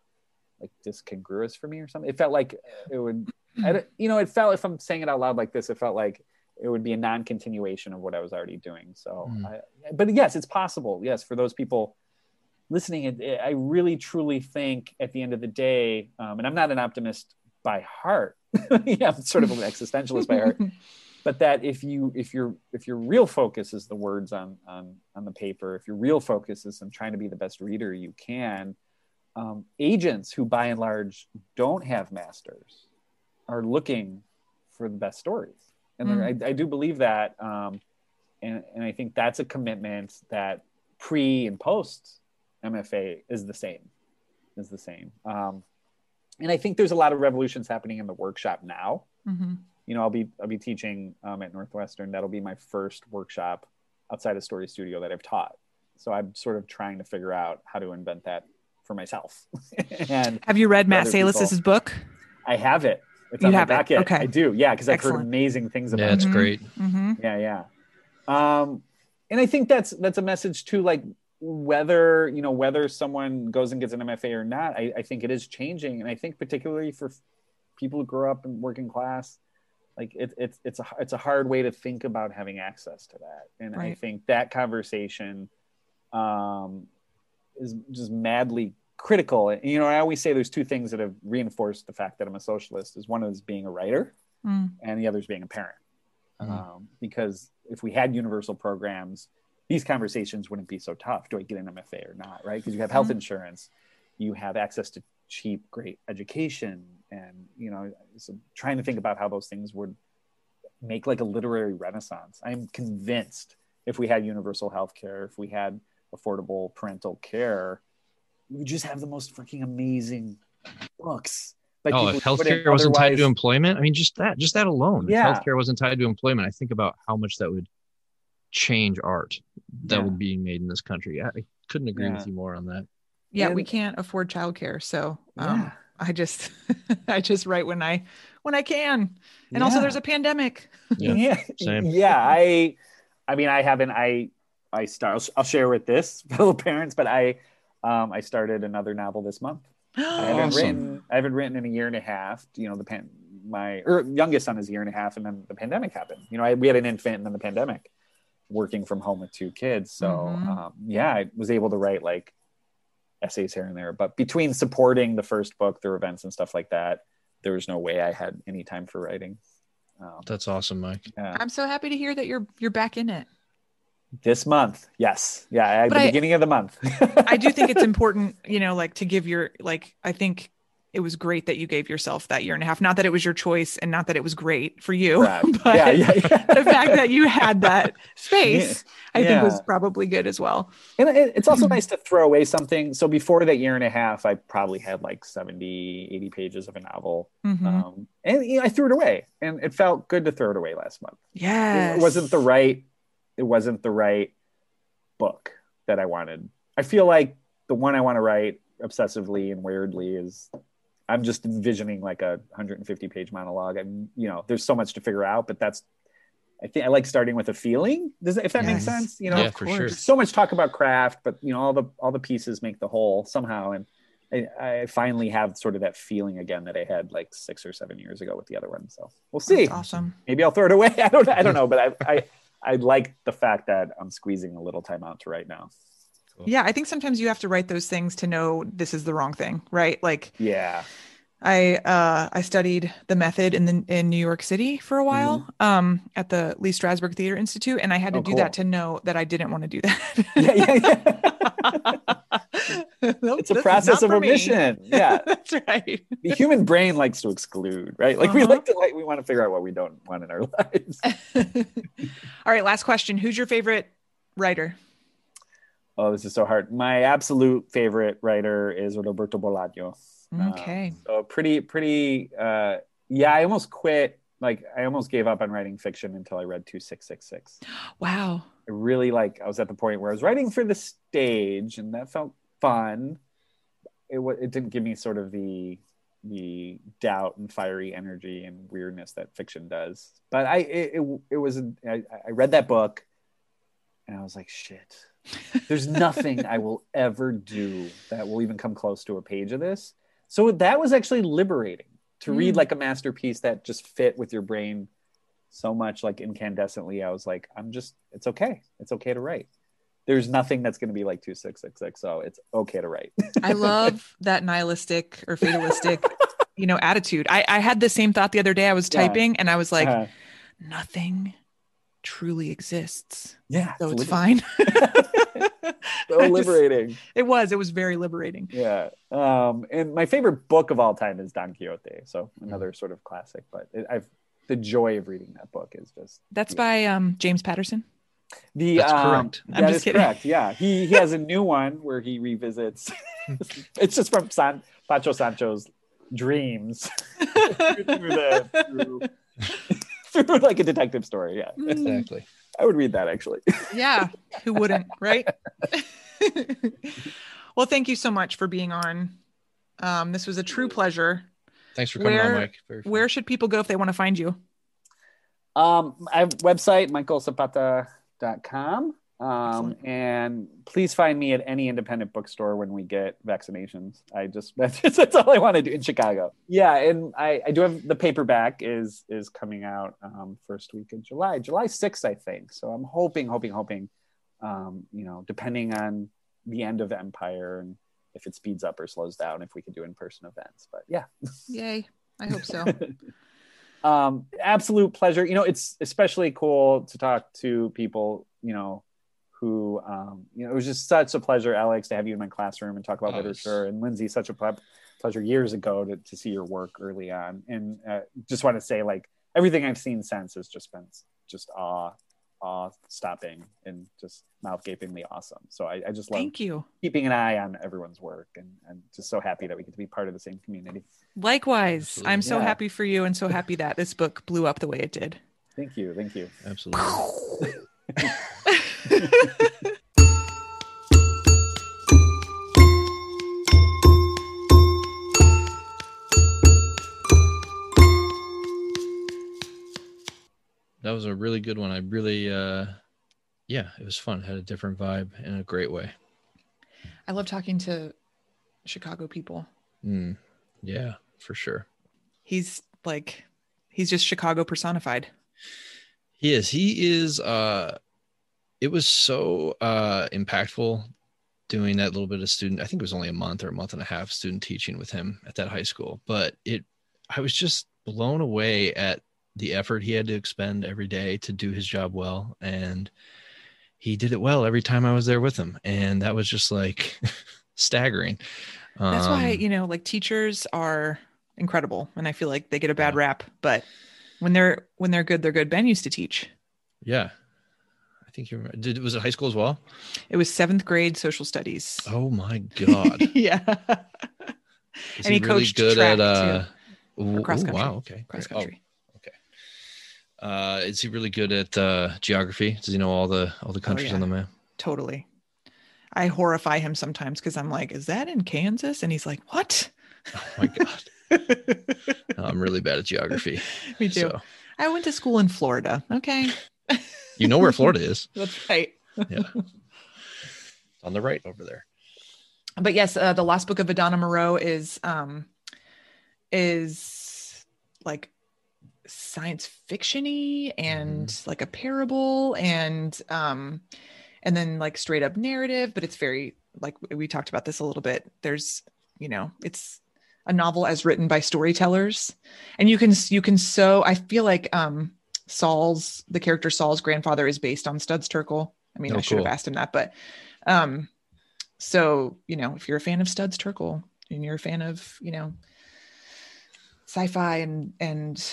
like discongruous for me or something. It felt like it would, I, you know, it felt if I'm saying it out loud like this, it felt like it would be a non-continuation of what I was already doing. So, mm. I, but yes, it's possible. Yes, for those people listening, it, I really truly think at the end of the day, um, and I'm not an optimist by heart. yeah, I'm sort of an existentialist by heart. But that if you if your if your real focus is the words on on on the paper, if your real focus is on trying to be the best reader you can, um, agents who by and large don't have masters are looking for the best stories, and mm. I, I, do believe that, um, and and I think that's a commitment that pre and post MFA is the same, is the same. Um, and I think there's a lot of revolutions happening in the workshop now. Mhm. You know, I'll be I'll be teaching um, at Northwestern. That'll be my first workshop outside of Story Studio that I've taught. So I'm sort of trying to figure out how to invent that for myself. and Have you read Matt Other. Salesses's book? I have it. It's You on my have it. Okay. I do. Yeah, because I've heard amazing things about Yeah, it. it's Mhm. great. Mm-hmm. yeah yeah um and i think that's that's a message too like whether you know whether someone goes and gets an mfa or not i, I think it is changing and i think particularly for people who grow up in working class like it, it's it's a it's a hard way to think about having access to that and i think that conversation um is just madly critical and you know i always say there's two things that have reinforced the fact that i'm a socialist is one is being a writer Mm. and the other is being a parent. Mhm. Um, because if we had universal programs, these conversations wouldn't be so tough. Do I get an MFA or not? Right? Because you have health Mhm. insurance, you have access to cheap, great education, and you know, so trying to think about how those things would make like a literary renaissance. I'm convinced if we had universal health care, if we had affordable parental care, we would just have the most freaking amazing books. Like oh, if wouldn't healthcare wasn't tied to employment, I mean, just that, just that alone. Yeah. If healthcare wasn't tied to employment, I think about how much that would change art that Yeah. would be made in this country. I, I couldn't agree Yeah. with you more on that. Yeah, we can't afford childcare, so um, Yeah. I just I just write when I when I can. And also, there's a pandemic. Yeah, yeah yeah i i mean i haven't i i start i'll share with this fellow parents but i um i started another novel this month i haven't Awesome. written i haven't written in a year and a half you know the pan my or youngest son is a year and a half and then the pandemic happened you know I, we had an infant and then the pandemic working from home with two kids so Mhm. um, yeah i was able to write like essays here and there but between supporting the first book through events and stuff like that there was no way i had any time for writing um, That's awesome, Mike. yeah. I'm so happy to hear that you're you're back in it. This month, yes, yeah, at But the I- beginning of the month. I do think it's important, you know, like to give your like I think it was great that you gave yourself that year and a half. Not that it was your choice and not that it was great for you, Correct. but yeah, yeah, yeah. the fact that you had that space, I think was probably good as well. and it's also nice to throw away something. So before that year and a half, I probably had like 70, 80 pages of a novel, Mhm. um, and you know, I threw it away, and it felt good to throw it away last month. Yeah. It wasn't the right, it wasn't the right book that I wanted. I feel like the one I want to write obsessively and weirdly is I'm just envisioning like a 150 page monologue and you know there's so much to figure out but that's I think I like starting with a feeling. Does that, if that makes sense you know? Yeah, of for sure. so much talk about craft but you know all the all the pieces make the whole somehow. And I, I finally have sort of that feeling again that I had like six or seven years ago with the other one. So we'll see. That's awesome. maybe I'll throw it away. I don't I don't know but I I I like the fact that I'm squeezing a little time out to write now Yeah, I think sometimes you have to write those things to know this is the wrong thing, right? Like yeah I uh I studied the method in the in New York City for a while um at the Lee Strasberg Theater Institute and I had to Oh, do that to know that I didn't want to do that. yeah yeah, yeah. Nope, it's a process of for me. omission yeah That's right. the human brain likes to exclude right like we Uh-huh. like to like we want to figure out what we don't want in our lives All right, last question. Who's your favorite writer? Oh this is so hard. My absolute favorite writer is roberto bolaño. Okay. so pretty pretty uh yeah i almost quit like i almost gave up on writing fiction until i read 2666 Wow. i really like i was at the point where i was writing for the stage and that felt fun. It, it didn't give me sort of the the doubt and fiery energy and weirdness that fiction does. But i it, it, it was I, I read that book and i was like shit there's nothing i will ever do that will even come close to a page of this so that was actually liberating to read Mm. like a masterpiece that just fit with your brain so much like incandescently i was like i'm just it's okay it's okay to write there's nothing that's going to be like 2666 so it's okay to write I love that nihilistic or fatalistic, you know, attitude. I, I had the same thought the other day. I was Yeah. typing and I was like, Uh, nothing truly exists. yeah So it's liberating. fine. so I just- liberating it was. It was very liberating. yeah um and my favorite book of all time is don quixote so another sort of classic but it, i've the joy of reading that book is just That's Yeah. by um, James Patterson. The That's um, correct. I'm that just is kidding. correct. Yeah, he he has a new one where he revisits. it's just from San, Pacho Sancho's dreams through the through, through like a detective story. Yeah, Exactly. I would read that actually. yeah who wouldn't right well thank you so much for being on um, this was a true pleasure Thanks for coming Where- on, Mike. Very fun. where should people go if they want to find you Um, I have a website, michaelzapata.com. Um, and please find me at any independent bookstore when we get vaccinations. I just that's, that's all I want to do in Chicago. Yeah, and I, I do have the paperback is is coming out um, first week of July, July sixth, I think. So I'm hoping, hoping, hoping, um, you know, depending on the end of Empire and if it speeds up or slows down, if we could do in person events. But yeah, yay i hope so um absolute pleasure you know it's especially cool to talk to people you know who um you know it was just such a pleasure alex to have you in my classroom and talk about Oh, literature. And lindsay such a ple- pleasure years ago to, to see your work early on. And uh, just want to say like everything i've seen since has just been just awe awe stopping and just mouth gapingly awesome. So i, I just love thank you. keeping an eye on everyone's work and and just so happy that we get to be part of the same community. Likewise. Absolutely. i'm so Yeah. happy for you and so happy that this book blew up the way it did. Thank you. Thank you. Absolutely. that was a really good one. I really, uh, yeah, it was fun. Had a different vibe in a great way. i love talking to chicago people Mm, yeah, for sure. he's like he's just chicago personified He is. He is. Uh, it was so uh, impactful doing that little bit of student. I think it was only a month or a month and a half student teaching with him at that high school. But it, I was just blown away at the effort he had to expend every day to do his job well, and he did it well every time I was there with him, and that was just like staggering. That's why, Um, you know, like teachers are incredible and I feel like they get a bad Yeah. rap, but when they're when they're good, they're good. Ben used to teach. yeah. I think you remember. Did was it high school as well? It was seventh grade social studies. Oh my god. yeah. Is And he coached track, uh, ooh, cross country. wow, okay. Cross. Oh, country. Uh, is he really good at uh, geography? Does he know all the all the countries Oh, yeah. on the map? Totally. I horrify him sometimes because I'm like, is that in Kansas? And he's like, What? Oh my god, I'm really bad at geography. Me too. So I went to school in Florida. Okay. You know where Florida is? That's right. Yeah. On the right over there. but yes, uh, the last book of Adana Moreau is um is like science fictiony and like a parable and um and then like straight up narrative, but it's very like we talked about this a little bit. There's you know it's a novel as written by storytellers, and you can you can so I feel like um Saul's the character Saul's grandfather is based on Studs Terkel. I mean, Oh, I should have asked him that, but um so you know if you're a fan of studs terkel and you're a fan of you know sci-fi and and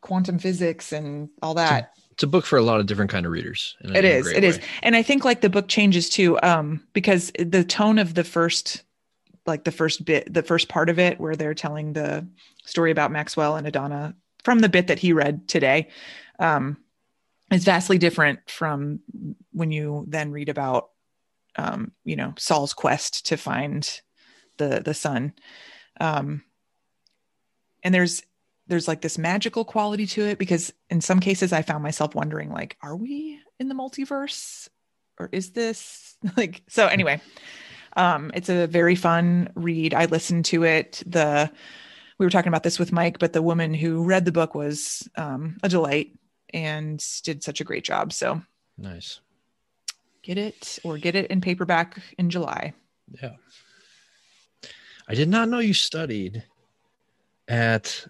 quantum physics and all that It's a book for a lot of different kind of readers. a- it a is it is and i think like the book changes too um because the tone of the first like the first bit the first part of it where they're telling the story about maxwell and adana from the bit that he read today um is vastly different from when you then read about um you know saul's quest to find the the son um and there's there's like this magical quality to it because in some cases I found myself wondering like are we in the multiverse or is this like so anyway um it's a very fun read. I listened to it. The we were talking about this with Mike but the woman who read the book was um a delight and did such a great job so Nice. get it or get it in paperback in July Yeah. I did not know you studied at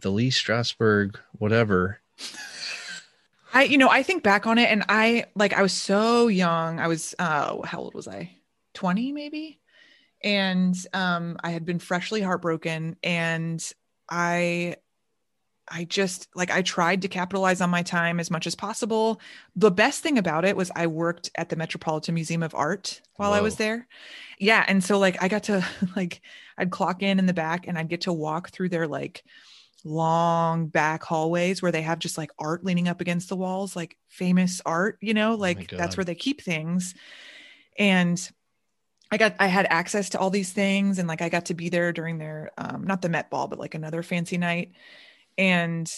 the Lee Strasberg whatever. I, you know, I think back on it and I like I was so young. I was uh how old was I? 20 maybe. And um I had been freshly heartbroken and I I just like I tried to capitalize on my time as much as possible. The best thing about it was I worked at the Metropolitan Museum of Art while I was there. Yeah, and so like I got to like I'd clock in in the back and I'd get to walk through their like long back hallways where they have just like art leaning up against the walls, like famous art, you know, like that's where they keep things. And I got I had access to all these things and like I got to be there during their um not the Met Ball, but like another fancy night. And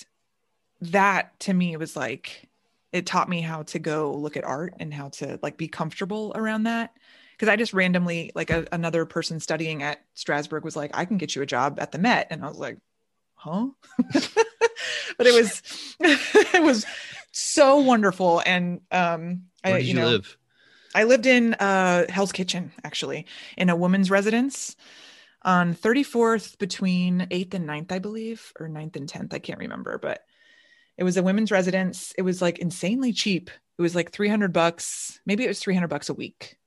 that to me was like it taught me how to go look at art and how to like be comfortable around that. Cause I just randomly like a, another person studying at Strasberg was like, I can get you a job at the Met. And I was like, huh? but it was it was so wonderful. And um Where I did you you, know live? I lived in uh, Hell's Kitchen, actually, in a woman's residence on 34th between 8th and 9th, I believe, or 9th and 10th. I can't remember, but it was a women's residence. It was like insanely cheap. It was like 300 bucks. Maybe it was 300 bucks a week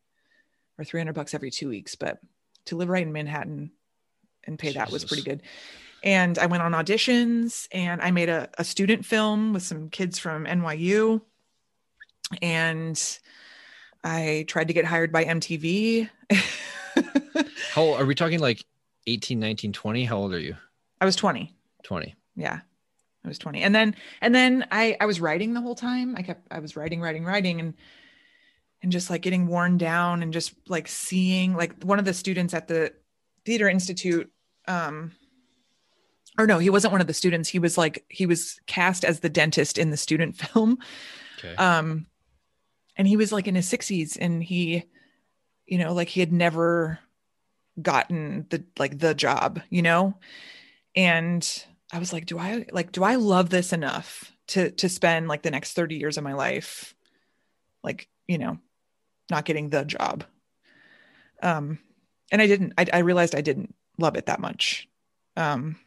or 300 bucks every two weeks. But to live right in Manhattan and pay that was pretty good. And I went on auditions and I made a, a student film with some kids from NYU. And I tried to get hired by MTV. How old, are we talking like 18, 19, 20? How old are you? I was 20. 20. Yeah. I was 20. And then and then I I was writing the whole time. I kept I was writing, writing, writing and and just like getting worn down and just like seeing like one of the students at the theater institute um or no, he wasn't one of the students. He was like he was cast as the dentist in the student film. Okay. um and he was like in his 60s and he you know like he had never gotten the like the job you know? And i was like do i like do i love this enough to to spend like the next 30 years of my life like you know not getting the job? Um and i didn't i, I realized i didn't love it that much. Um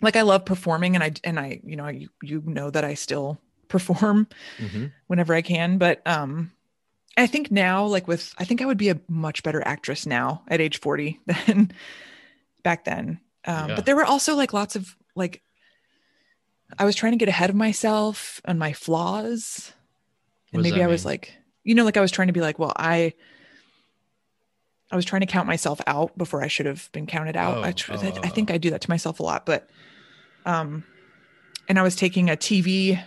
like i love performing and i and i you know you, you know that i still perform hmm whenever I can. But um I think now, like with I think I would be a much better actress now at age 40 than back then. Um Yeah. but there were also like lots of like I was trying to get ahead of myself and my flaws. And maybe I was like, you know, like I was trying to be like, well, I I was trying to count myself out before I should have been counted out. Oh, I, tr- oh, I, I think oh. I do that to myself a lot, but um and I was taking a TV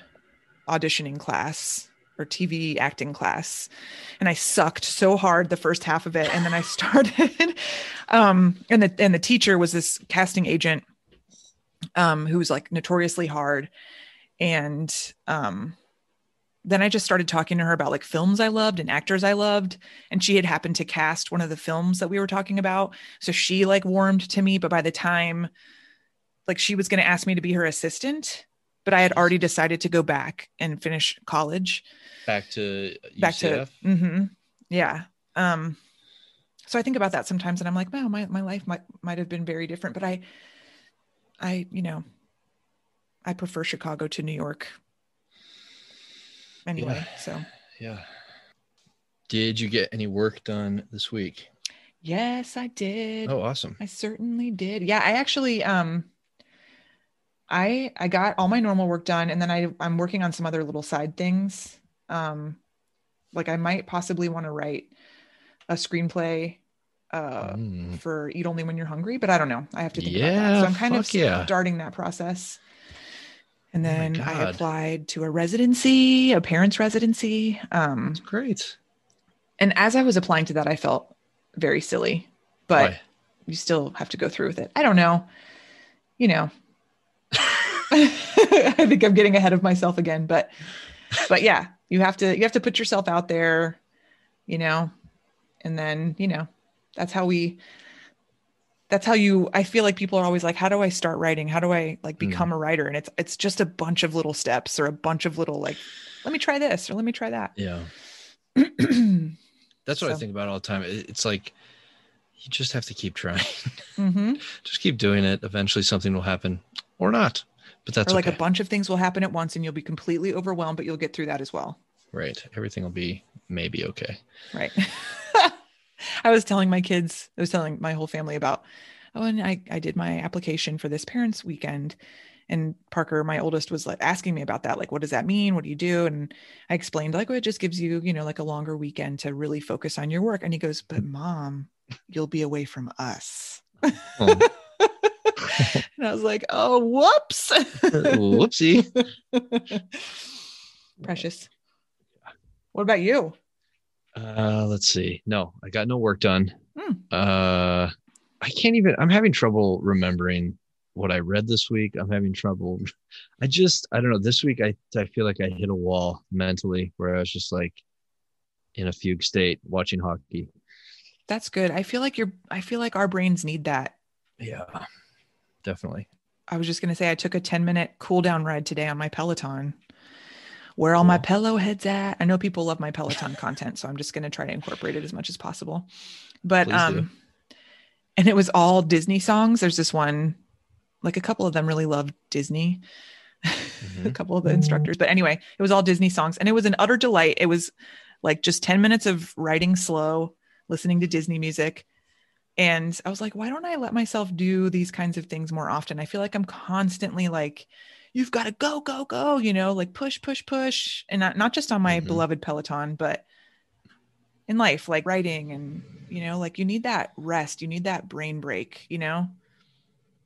auditioning class or TV acting class and I sucked so hard the first half of it and then I started um and the and the teacher was this casting agent um who was like notoriously hard and um then I just started talking to her about like films I loved and actors I loved. And she had happened to cast one of the films that we were talking about. So she like warmed to me. But by the time like she was going to ask me to be her assistant, but I had already decided to go back and finish college Back to back UCF? to hmm yeah um so i think about that sometimes and i'm like wow my, my life might might have been very different but i i you know i prefer chicago to new york anyway so Yeah. Did you get any work done this week? yes i did Oh, awesome. I certainly did. Yeah, I actually um I I got all my normal work done and then I I'm working on some other little side things. Um like I might possibly want to write a screenplay uh Mm. for Eat Only When You're Hungry, but I don't know. I have to think about Yeah, that. So I'm kind of yeah. starting that process. And Oh then I applied to a residency, a parents residency. Um That's great. and as I was applying to that I felt very silly. But Why? you still have to go through with it. I don't know. You know. I think I'm getting ahead of myself again, but but yeah, you have to you have to put yourself out there, you know, and then, you know, that's how we that's how you I feel like people are always like, how do I start writing? How do I like Hmm. become a writer? And it's it's just a bunch of little steps or a bunch of little like, let me try this or let me try that. Yeah. That's what I think about all the time. It's like you just have to keep trying. hmm just keep doing it. Eventually something will happen or not. But that's or like okay. a bunch of things will happen at once and you'll be completely overwhelmed, but you'll get through that as well. right. Everything will be maybe okay. Right. I was telling my kids, I was telling my whole family about, oh, and I, I did my application for this parents weekend. And Parker, my oldest, was like asking me about that. Like, what does that mean? What do you do? And I explained, like, well, it just gives you, you know, like a longer weekend to really focus on your work. And he goes, But hmm. mom, you'll be away from us. Oh. and I was like, Oh, whoops. Whoopsie. Precious. What about you? Uh, let's see. No, I got no work done. Hmm. Uh, I can't even. I'm having trouble remembering what I read this week. I'm having trouble. I just, I don't know. This week, I I feel like I hit a wall mentally where I was just like in a fugue state watching hockey. That's good. I feel like you're, I feel like our brains need that. Yeah, definitely. I was just going to say, I took a 10 minute cool down ride today on my Peloton. Where all my pillow heads at? I know people love my Peloton content, so I'm just going to try to incorporate it as much as possible. But, Please do. um, and it was all Disney songs. There's this one, like a couple of them really love Disney, a Mhm. couple of the instructors. But anyway, it was all Disney songs and it was an utter delight. It was like just 10 minutes of riding slow, listening to Disney music. And I was like, why don't I let myself do these kinds of things more often? I feel like I'm constantly like, you've got to go, go, go, you know, like push, push, push. And not, not just on my Mhm. beloved Peloton, but in life, like writing and, you know, like you need that rest, you need that brain break, you know?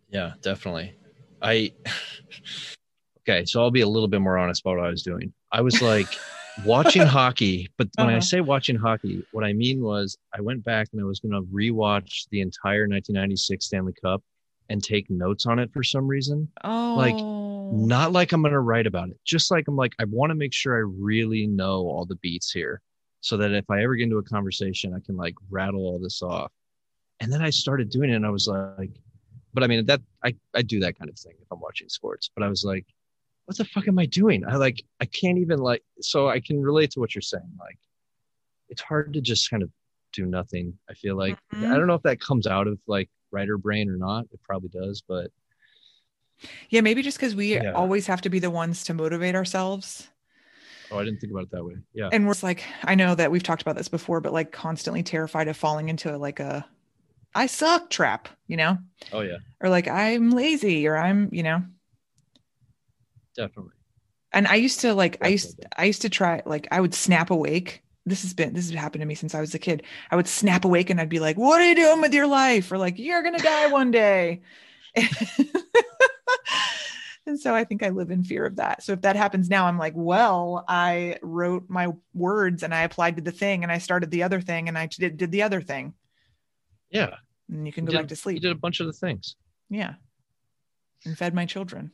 Yeah, definitely. I okay, so I'll be a little bit more honest about what I was doing. I was like watching hockey, but when I Uh-huh. say watching hockey, what I mean was I went back and I was going to rewatch the entire 1996 Stanley Cup and take notes on it for some reason. Oh, like Not like I'm going to write about it, just like I'm like I want to make sure I really know all the beats here so that if I ever get into a conversation, I can like rattle all this off. And then I started doing it and I was like, but I mean that I, I do that kind of thing if I'm watching sports. But I was like, what the fuck am I doing? I like I can't even like so I can relate to what you're saying. Like it's hard to just kind of do nothing. I feel like Mhm. I don't know if that comes out of like writer brain or not. It probably does, but yeah, maybe just because we Yeah. always have to be the ones to motivate ourselves. oh I didn't think about it that way. Yeah. And we're just like, I know that we've talked about this before, but like constantly terrified of falling into like a I suck trap, you know, Oh yeah, or like I'm lazy or I'm, you know, definitely. and I used to like, I used, I used to try, like, I would snap awake. This has been, this has happened to me since I was a kid. I would snap awake and I'd be like, what are you doing with your life? Or like, you're going to die one day. and so I think I live in fear of that. So if that happens now, I'm like, well, I wrote my words and I applied to the thing and I started the other thing and I did, did the other thing. Yeah. And you can You go did- back to sleep. You did a bunch of the things. Yeah. And fed my children.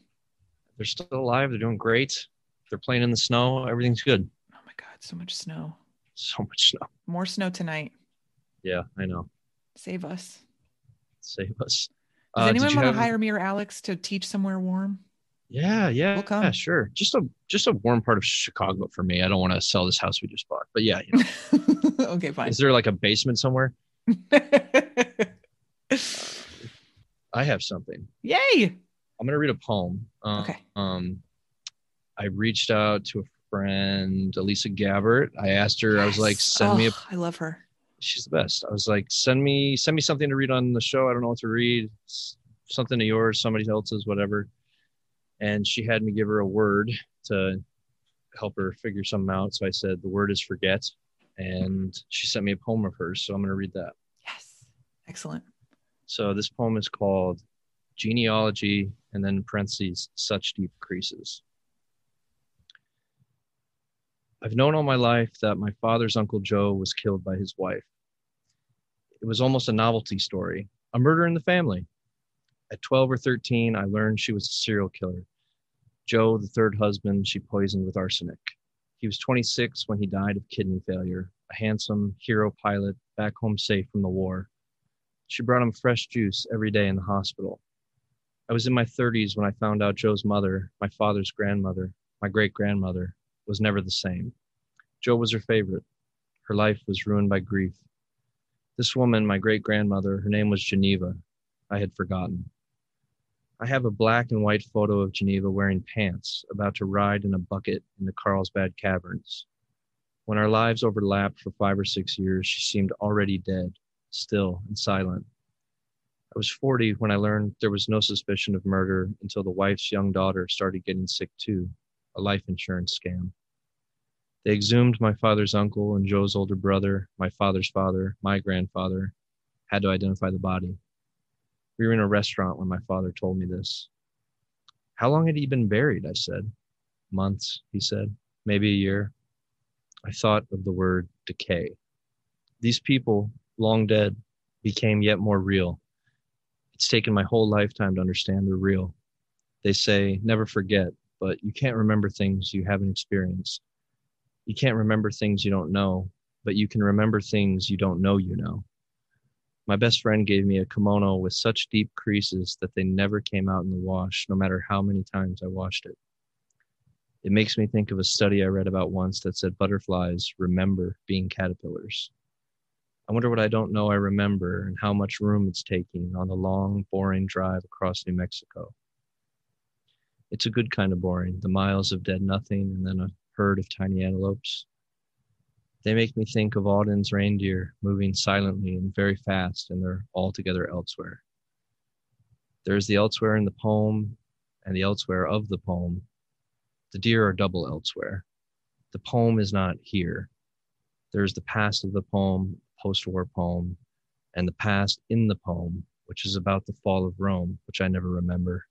They're still alive. They're doing great. They're playing in the snow. Everything's good. Oh my God, so much snow. So much snow. More snow tonight. Yeah, I know. Save us. Save us. Does Uh, anyone want to hire me or Alex to teach somewhere warm? Yeah, yeah, We'll come. yeah, sure. Just a just a warm part of Chicago for me. I don't want to sell this house we just bought, but yeah, you know. okay, fine. is there like a basement somewhere? I have something. Yay. I'm gonna read a poem. Um, Okay. Um, I reached out to a friend, Elisa Gabbert. I asked her. I was like, Yes. send me a Oh, I love her. she's the best. I was like, send me send me something to read on the show. I don't know what to read. S- Something of yours, somebody else's, whatever. And she had me give her a word to help her figure something out. So I said the word is forget, and she sent me a poem of hers. So I'm going to read that. Yes. Excellent. So this poem is called Genealogy, and then parentheses, such deep creases. I've known all my life that my father's Uncle Joe was killed by his wife. It was almost a novelty story, a murder in the family. At 12 or 13, I learned she was a serial killer. Joe, the third husband, she poisoned with arsenic. He was 26 when he died of kidney failure, a handsome hero pilot back home safe from the war. She brought him fresh juice every day in the hospital. I was in my 30s when I found out Joe's mother, my father's grandmother, my great grandmother, was never the same. Joe was her favorite. Her life was ruined by grief. This woman, my great grandmother, her name was Geneva. I had forgotten. I have a black and white photo of Geneva wearing pants, about to ride in a bucket into Carlsbad Caverns. When our lives overlapped for five or six years, she seemed already dead, still and silent. I was 40 when I learned there was no suspicion of murder until the wife's young daughter started getting sick too, a life insurance scam. They exhumed my father's uncle and Joe's older brother, my father's father, my grandfather, had to identify the body. We were in a restaurant when my father told me this. How long had he been buried? I said. Months, he said, maybe a year. I thought of the word decay. These people, long dead, became yet more real. It's taken my whole lifetime to understand they're real. They say, never forget, but you can't remember things you haven't experienced. You can't remember things you don't know, but you can remember things you don't know you know. My best friend gave me a kimono with such deep creases that they never came out in the wash, no matter how many times I washed it. It makes me think of a study I read about once that said butterflies remember being caterpillars. I wonder what I don't know I remember and how much room it's taking on the long, boring drive across New Mexico. It's a good kind of boring, the miles of dead nothing and then a herd of tiny antelopes. They make me think of Auden's reindeer moving silently and very fast, and they're altogether elsewhere. There's the elsewhere in the poem and the elsewhere of the poem. The deer are double elsewhere. The poem is not here. There's the past of the poem, post war poem, and the past in the poem, which is about the fall of Rome, which I never remember.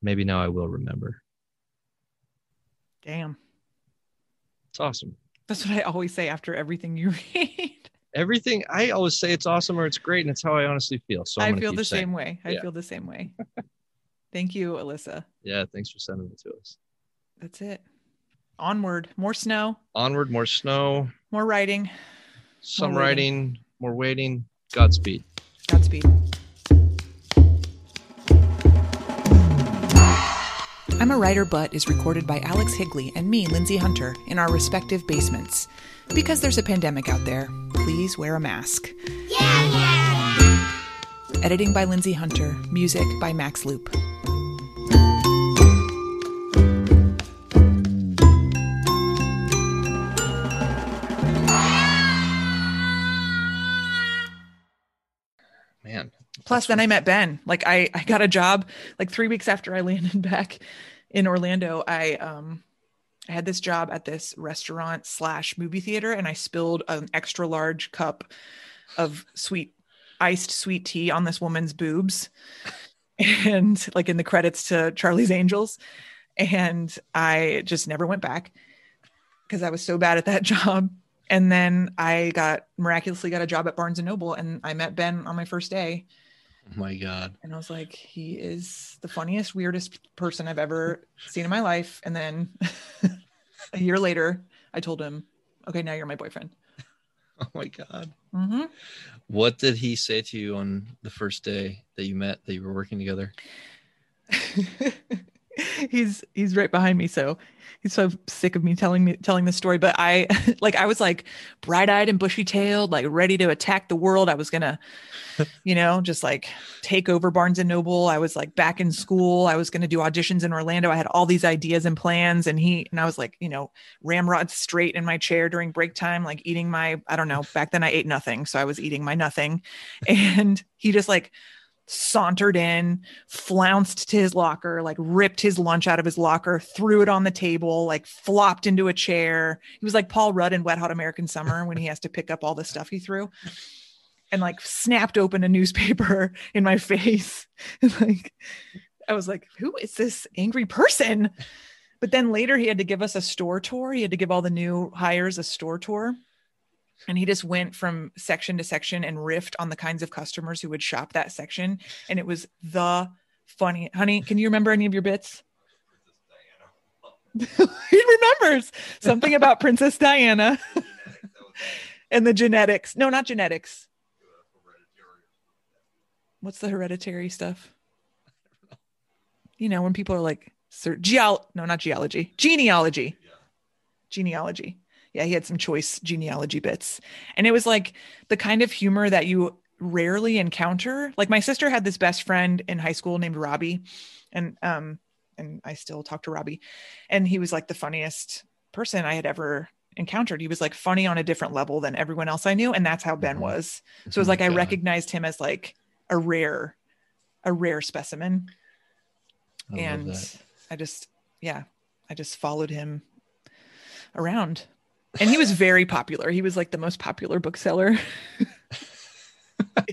Maybe now I will remember. Damn. It's awesome. That's what I always say after everything you read. Everything I always say it's awesome or it's great, and it's how I honestly feel. So I'm I feel the saying same way. I Yeah. feel the same way. Thank you, Alyssa. Yeah, thanks for sending it to us. That's it. Onward. More snow, Onward, more snow, more writing. Some More waiting. writing, more waiting. Godspeed. Godspeed. I'm a Writer But is recorded by Alex Higley and me, Lindsay Hunter, in our respective basements. Because there's a pandemic out there, please wear a mask. Yeah. Editing by Lindsay Hunter, music by Max Loop. Plus, then I met Ben. Like I, I got a job like three weeks after I landed back in Orlando. I um I had this job at this restaurant slash movie theater, and I spilled an extra large cup of sweet iced sweet tea on this woman's boobs, and like in the credits to Charlie's Angels, and I just never went back because I was so bad at that job. And then I got miraculously got a job at Barnes and Noble, and I met Ben on my first day. My God. And I was like, he is the funniest, weirdest person I've ever seen in my life. And then a year later, I told him, okay, now you're my boyfriend. Oh my God. hmm What did he say to you on the first day that you met, that you were working together? he's he's right behind me. So he's so sick of me telling me telling this story. But i like i was like bright-eyed and bushy-tailed like ready to attack the world. I was gonna you know just like take over barnes and noble. I was like back in school. I was gonna do auditions in orlando. I had all these ideas and plans. And he and i was like you know ramrod straight in my chair during break time like eating my i don't know back then i ate nothing. So i was eating my nothing. And he just like sauntered in, flounced to his locker, like ripped his lunch out of his locker, threw it on the table, like flopped into a chair. He was like Paul Rudd in Wet Hot American Summer when he has to pick up all the stuff he threw. And like snapped open a newspaper in my face. Like I was like, who is this angry person? But then later he had to give us a store tour. He had to give all the new hires a store tour and he just went from section to section and riffed on the kinds of customers who would shop that section. And it was the funny honey can you remember any of your bits? He remembers something about princess diana and the genetics. No not genetics. What's the hereditary stuff? You know when people are like sir geol no not geology genealogy. Genealogy yeah, he had some choice genealogy bits. And it was like the kind of humor that you rarely encounter. Like my sister had this best friend in high school named Robbie. And um and I still talk to Robbie. And he was like the funniest person I had ever encountered. He was like funny on a different level than everyone else I knew. And that's how Ben Mhm. was. So it was like I recognized him as like a rare, a rare specimen. I and. I just, yeah, I just followed him around. And he was very popular. He was like the most popular bookseller.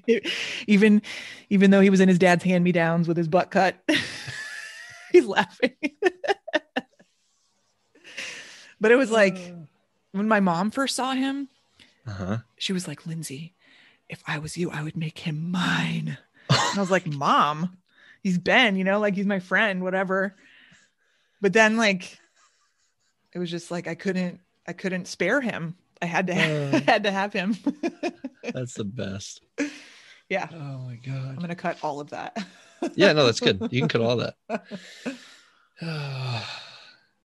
even even though he was in his dad's hand-me-downs with his butt cut. He's laughing. but it was like when my mom first saw him, Uh-huh. she was like, Lindsay, if I was you, I would make him mine. And I was like, Mom, he's Ben, you know, like he's my friend, whatever. But then like it was just like I couldn't I couldn't spare him. I had to Uh. I had to have him. That's the best. yeah. Oh my god. I'm gonna cut all of that. Yeah, no, that's good. You can cut all that.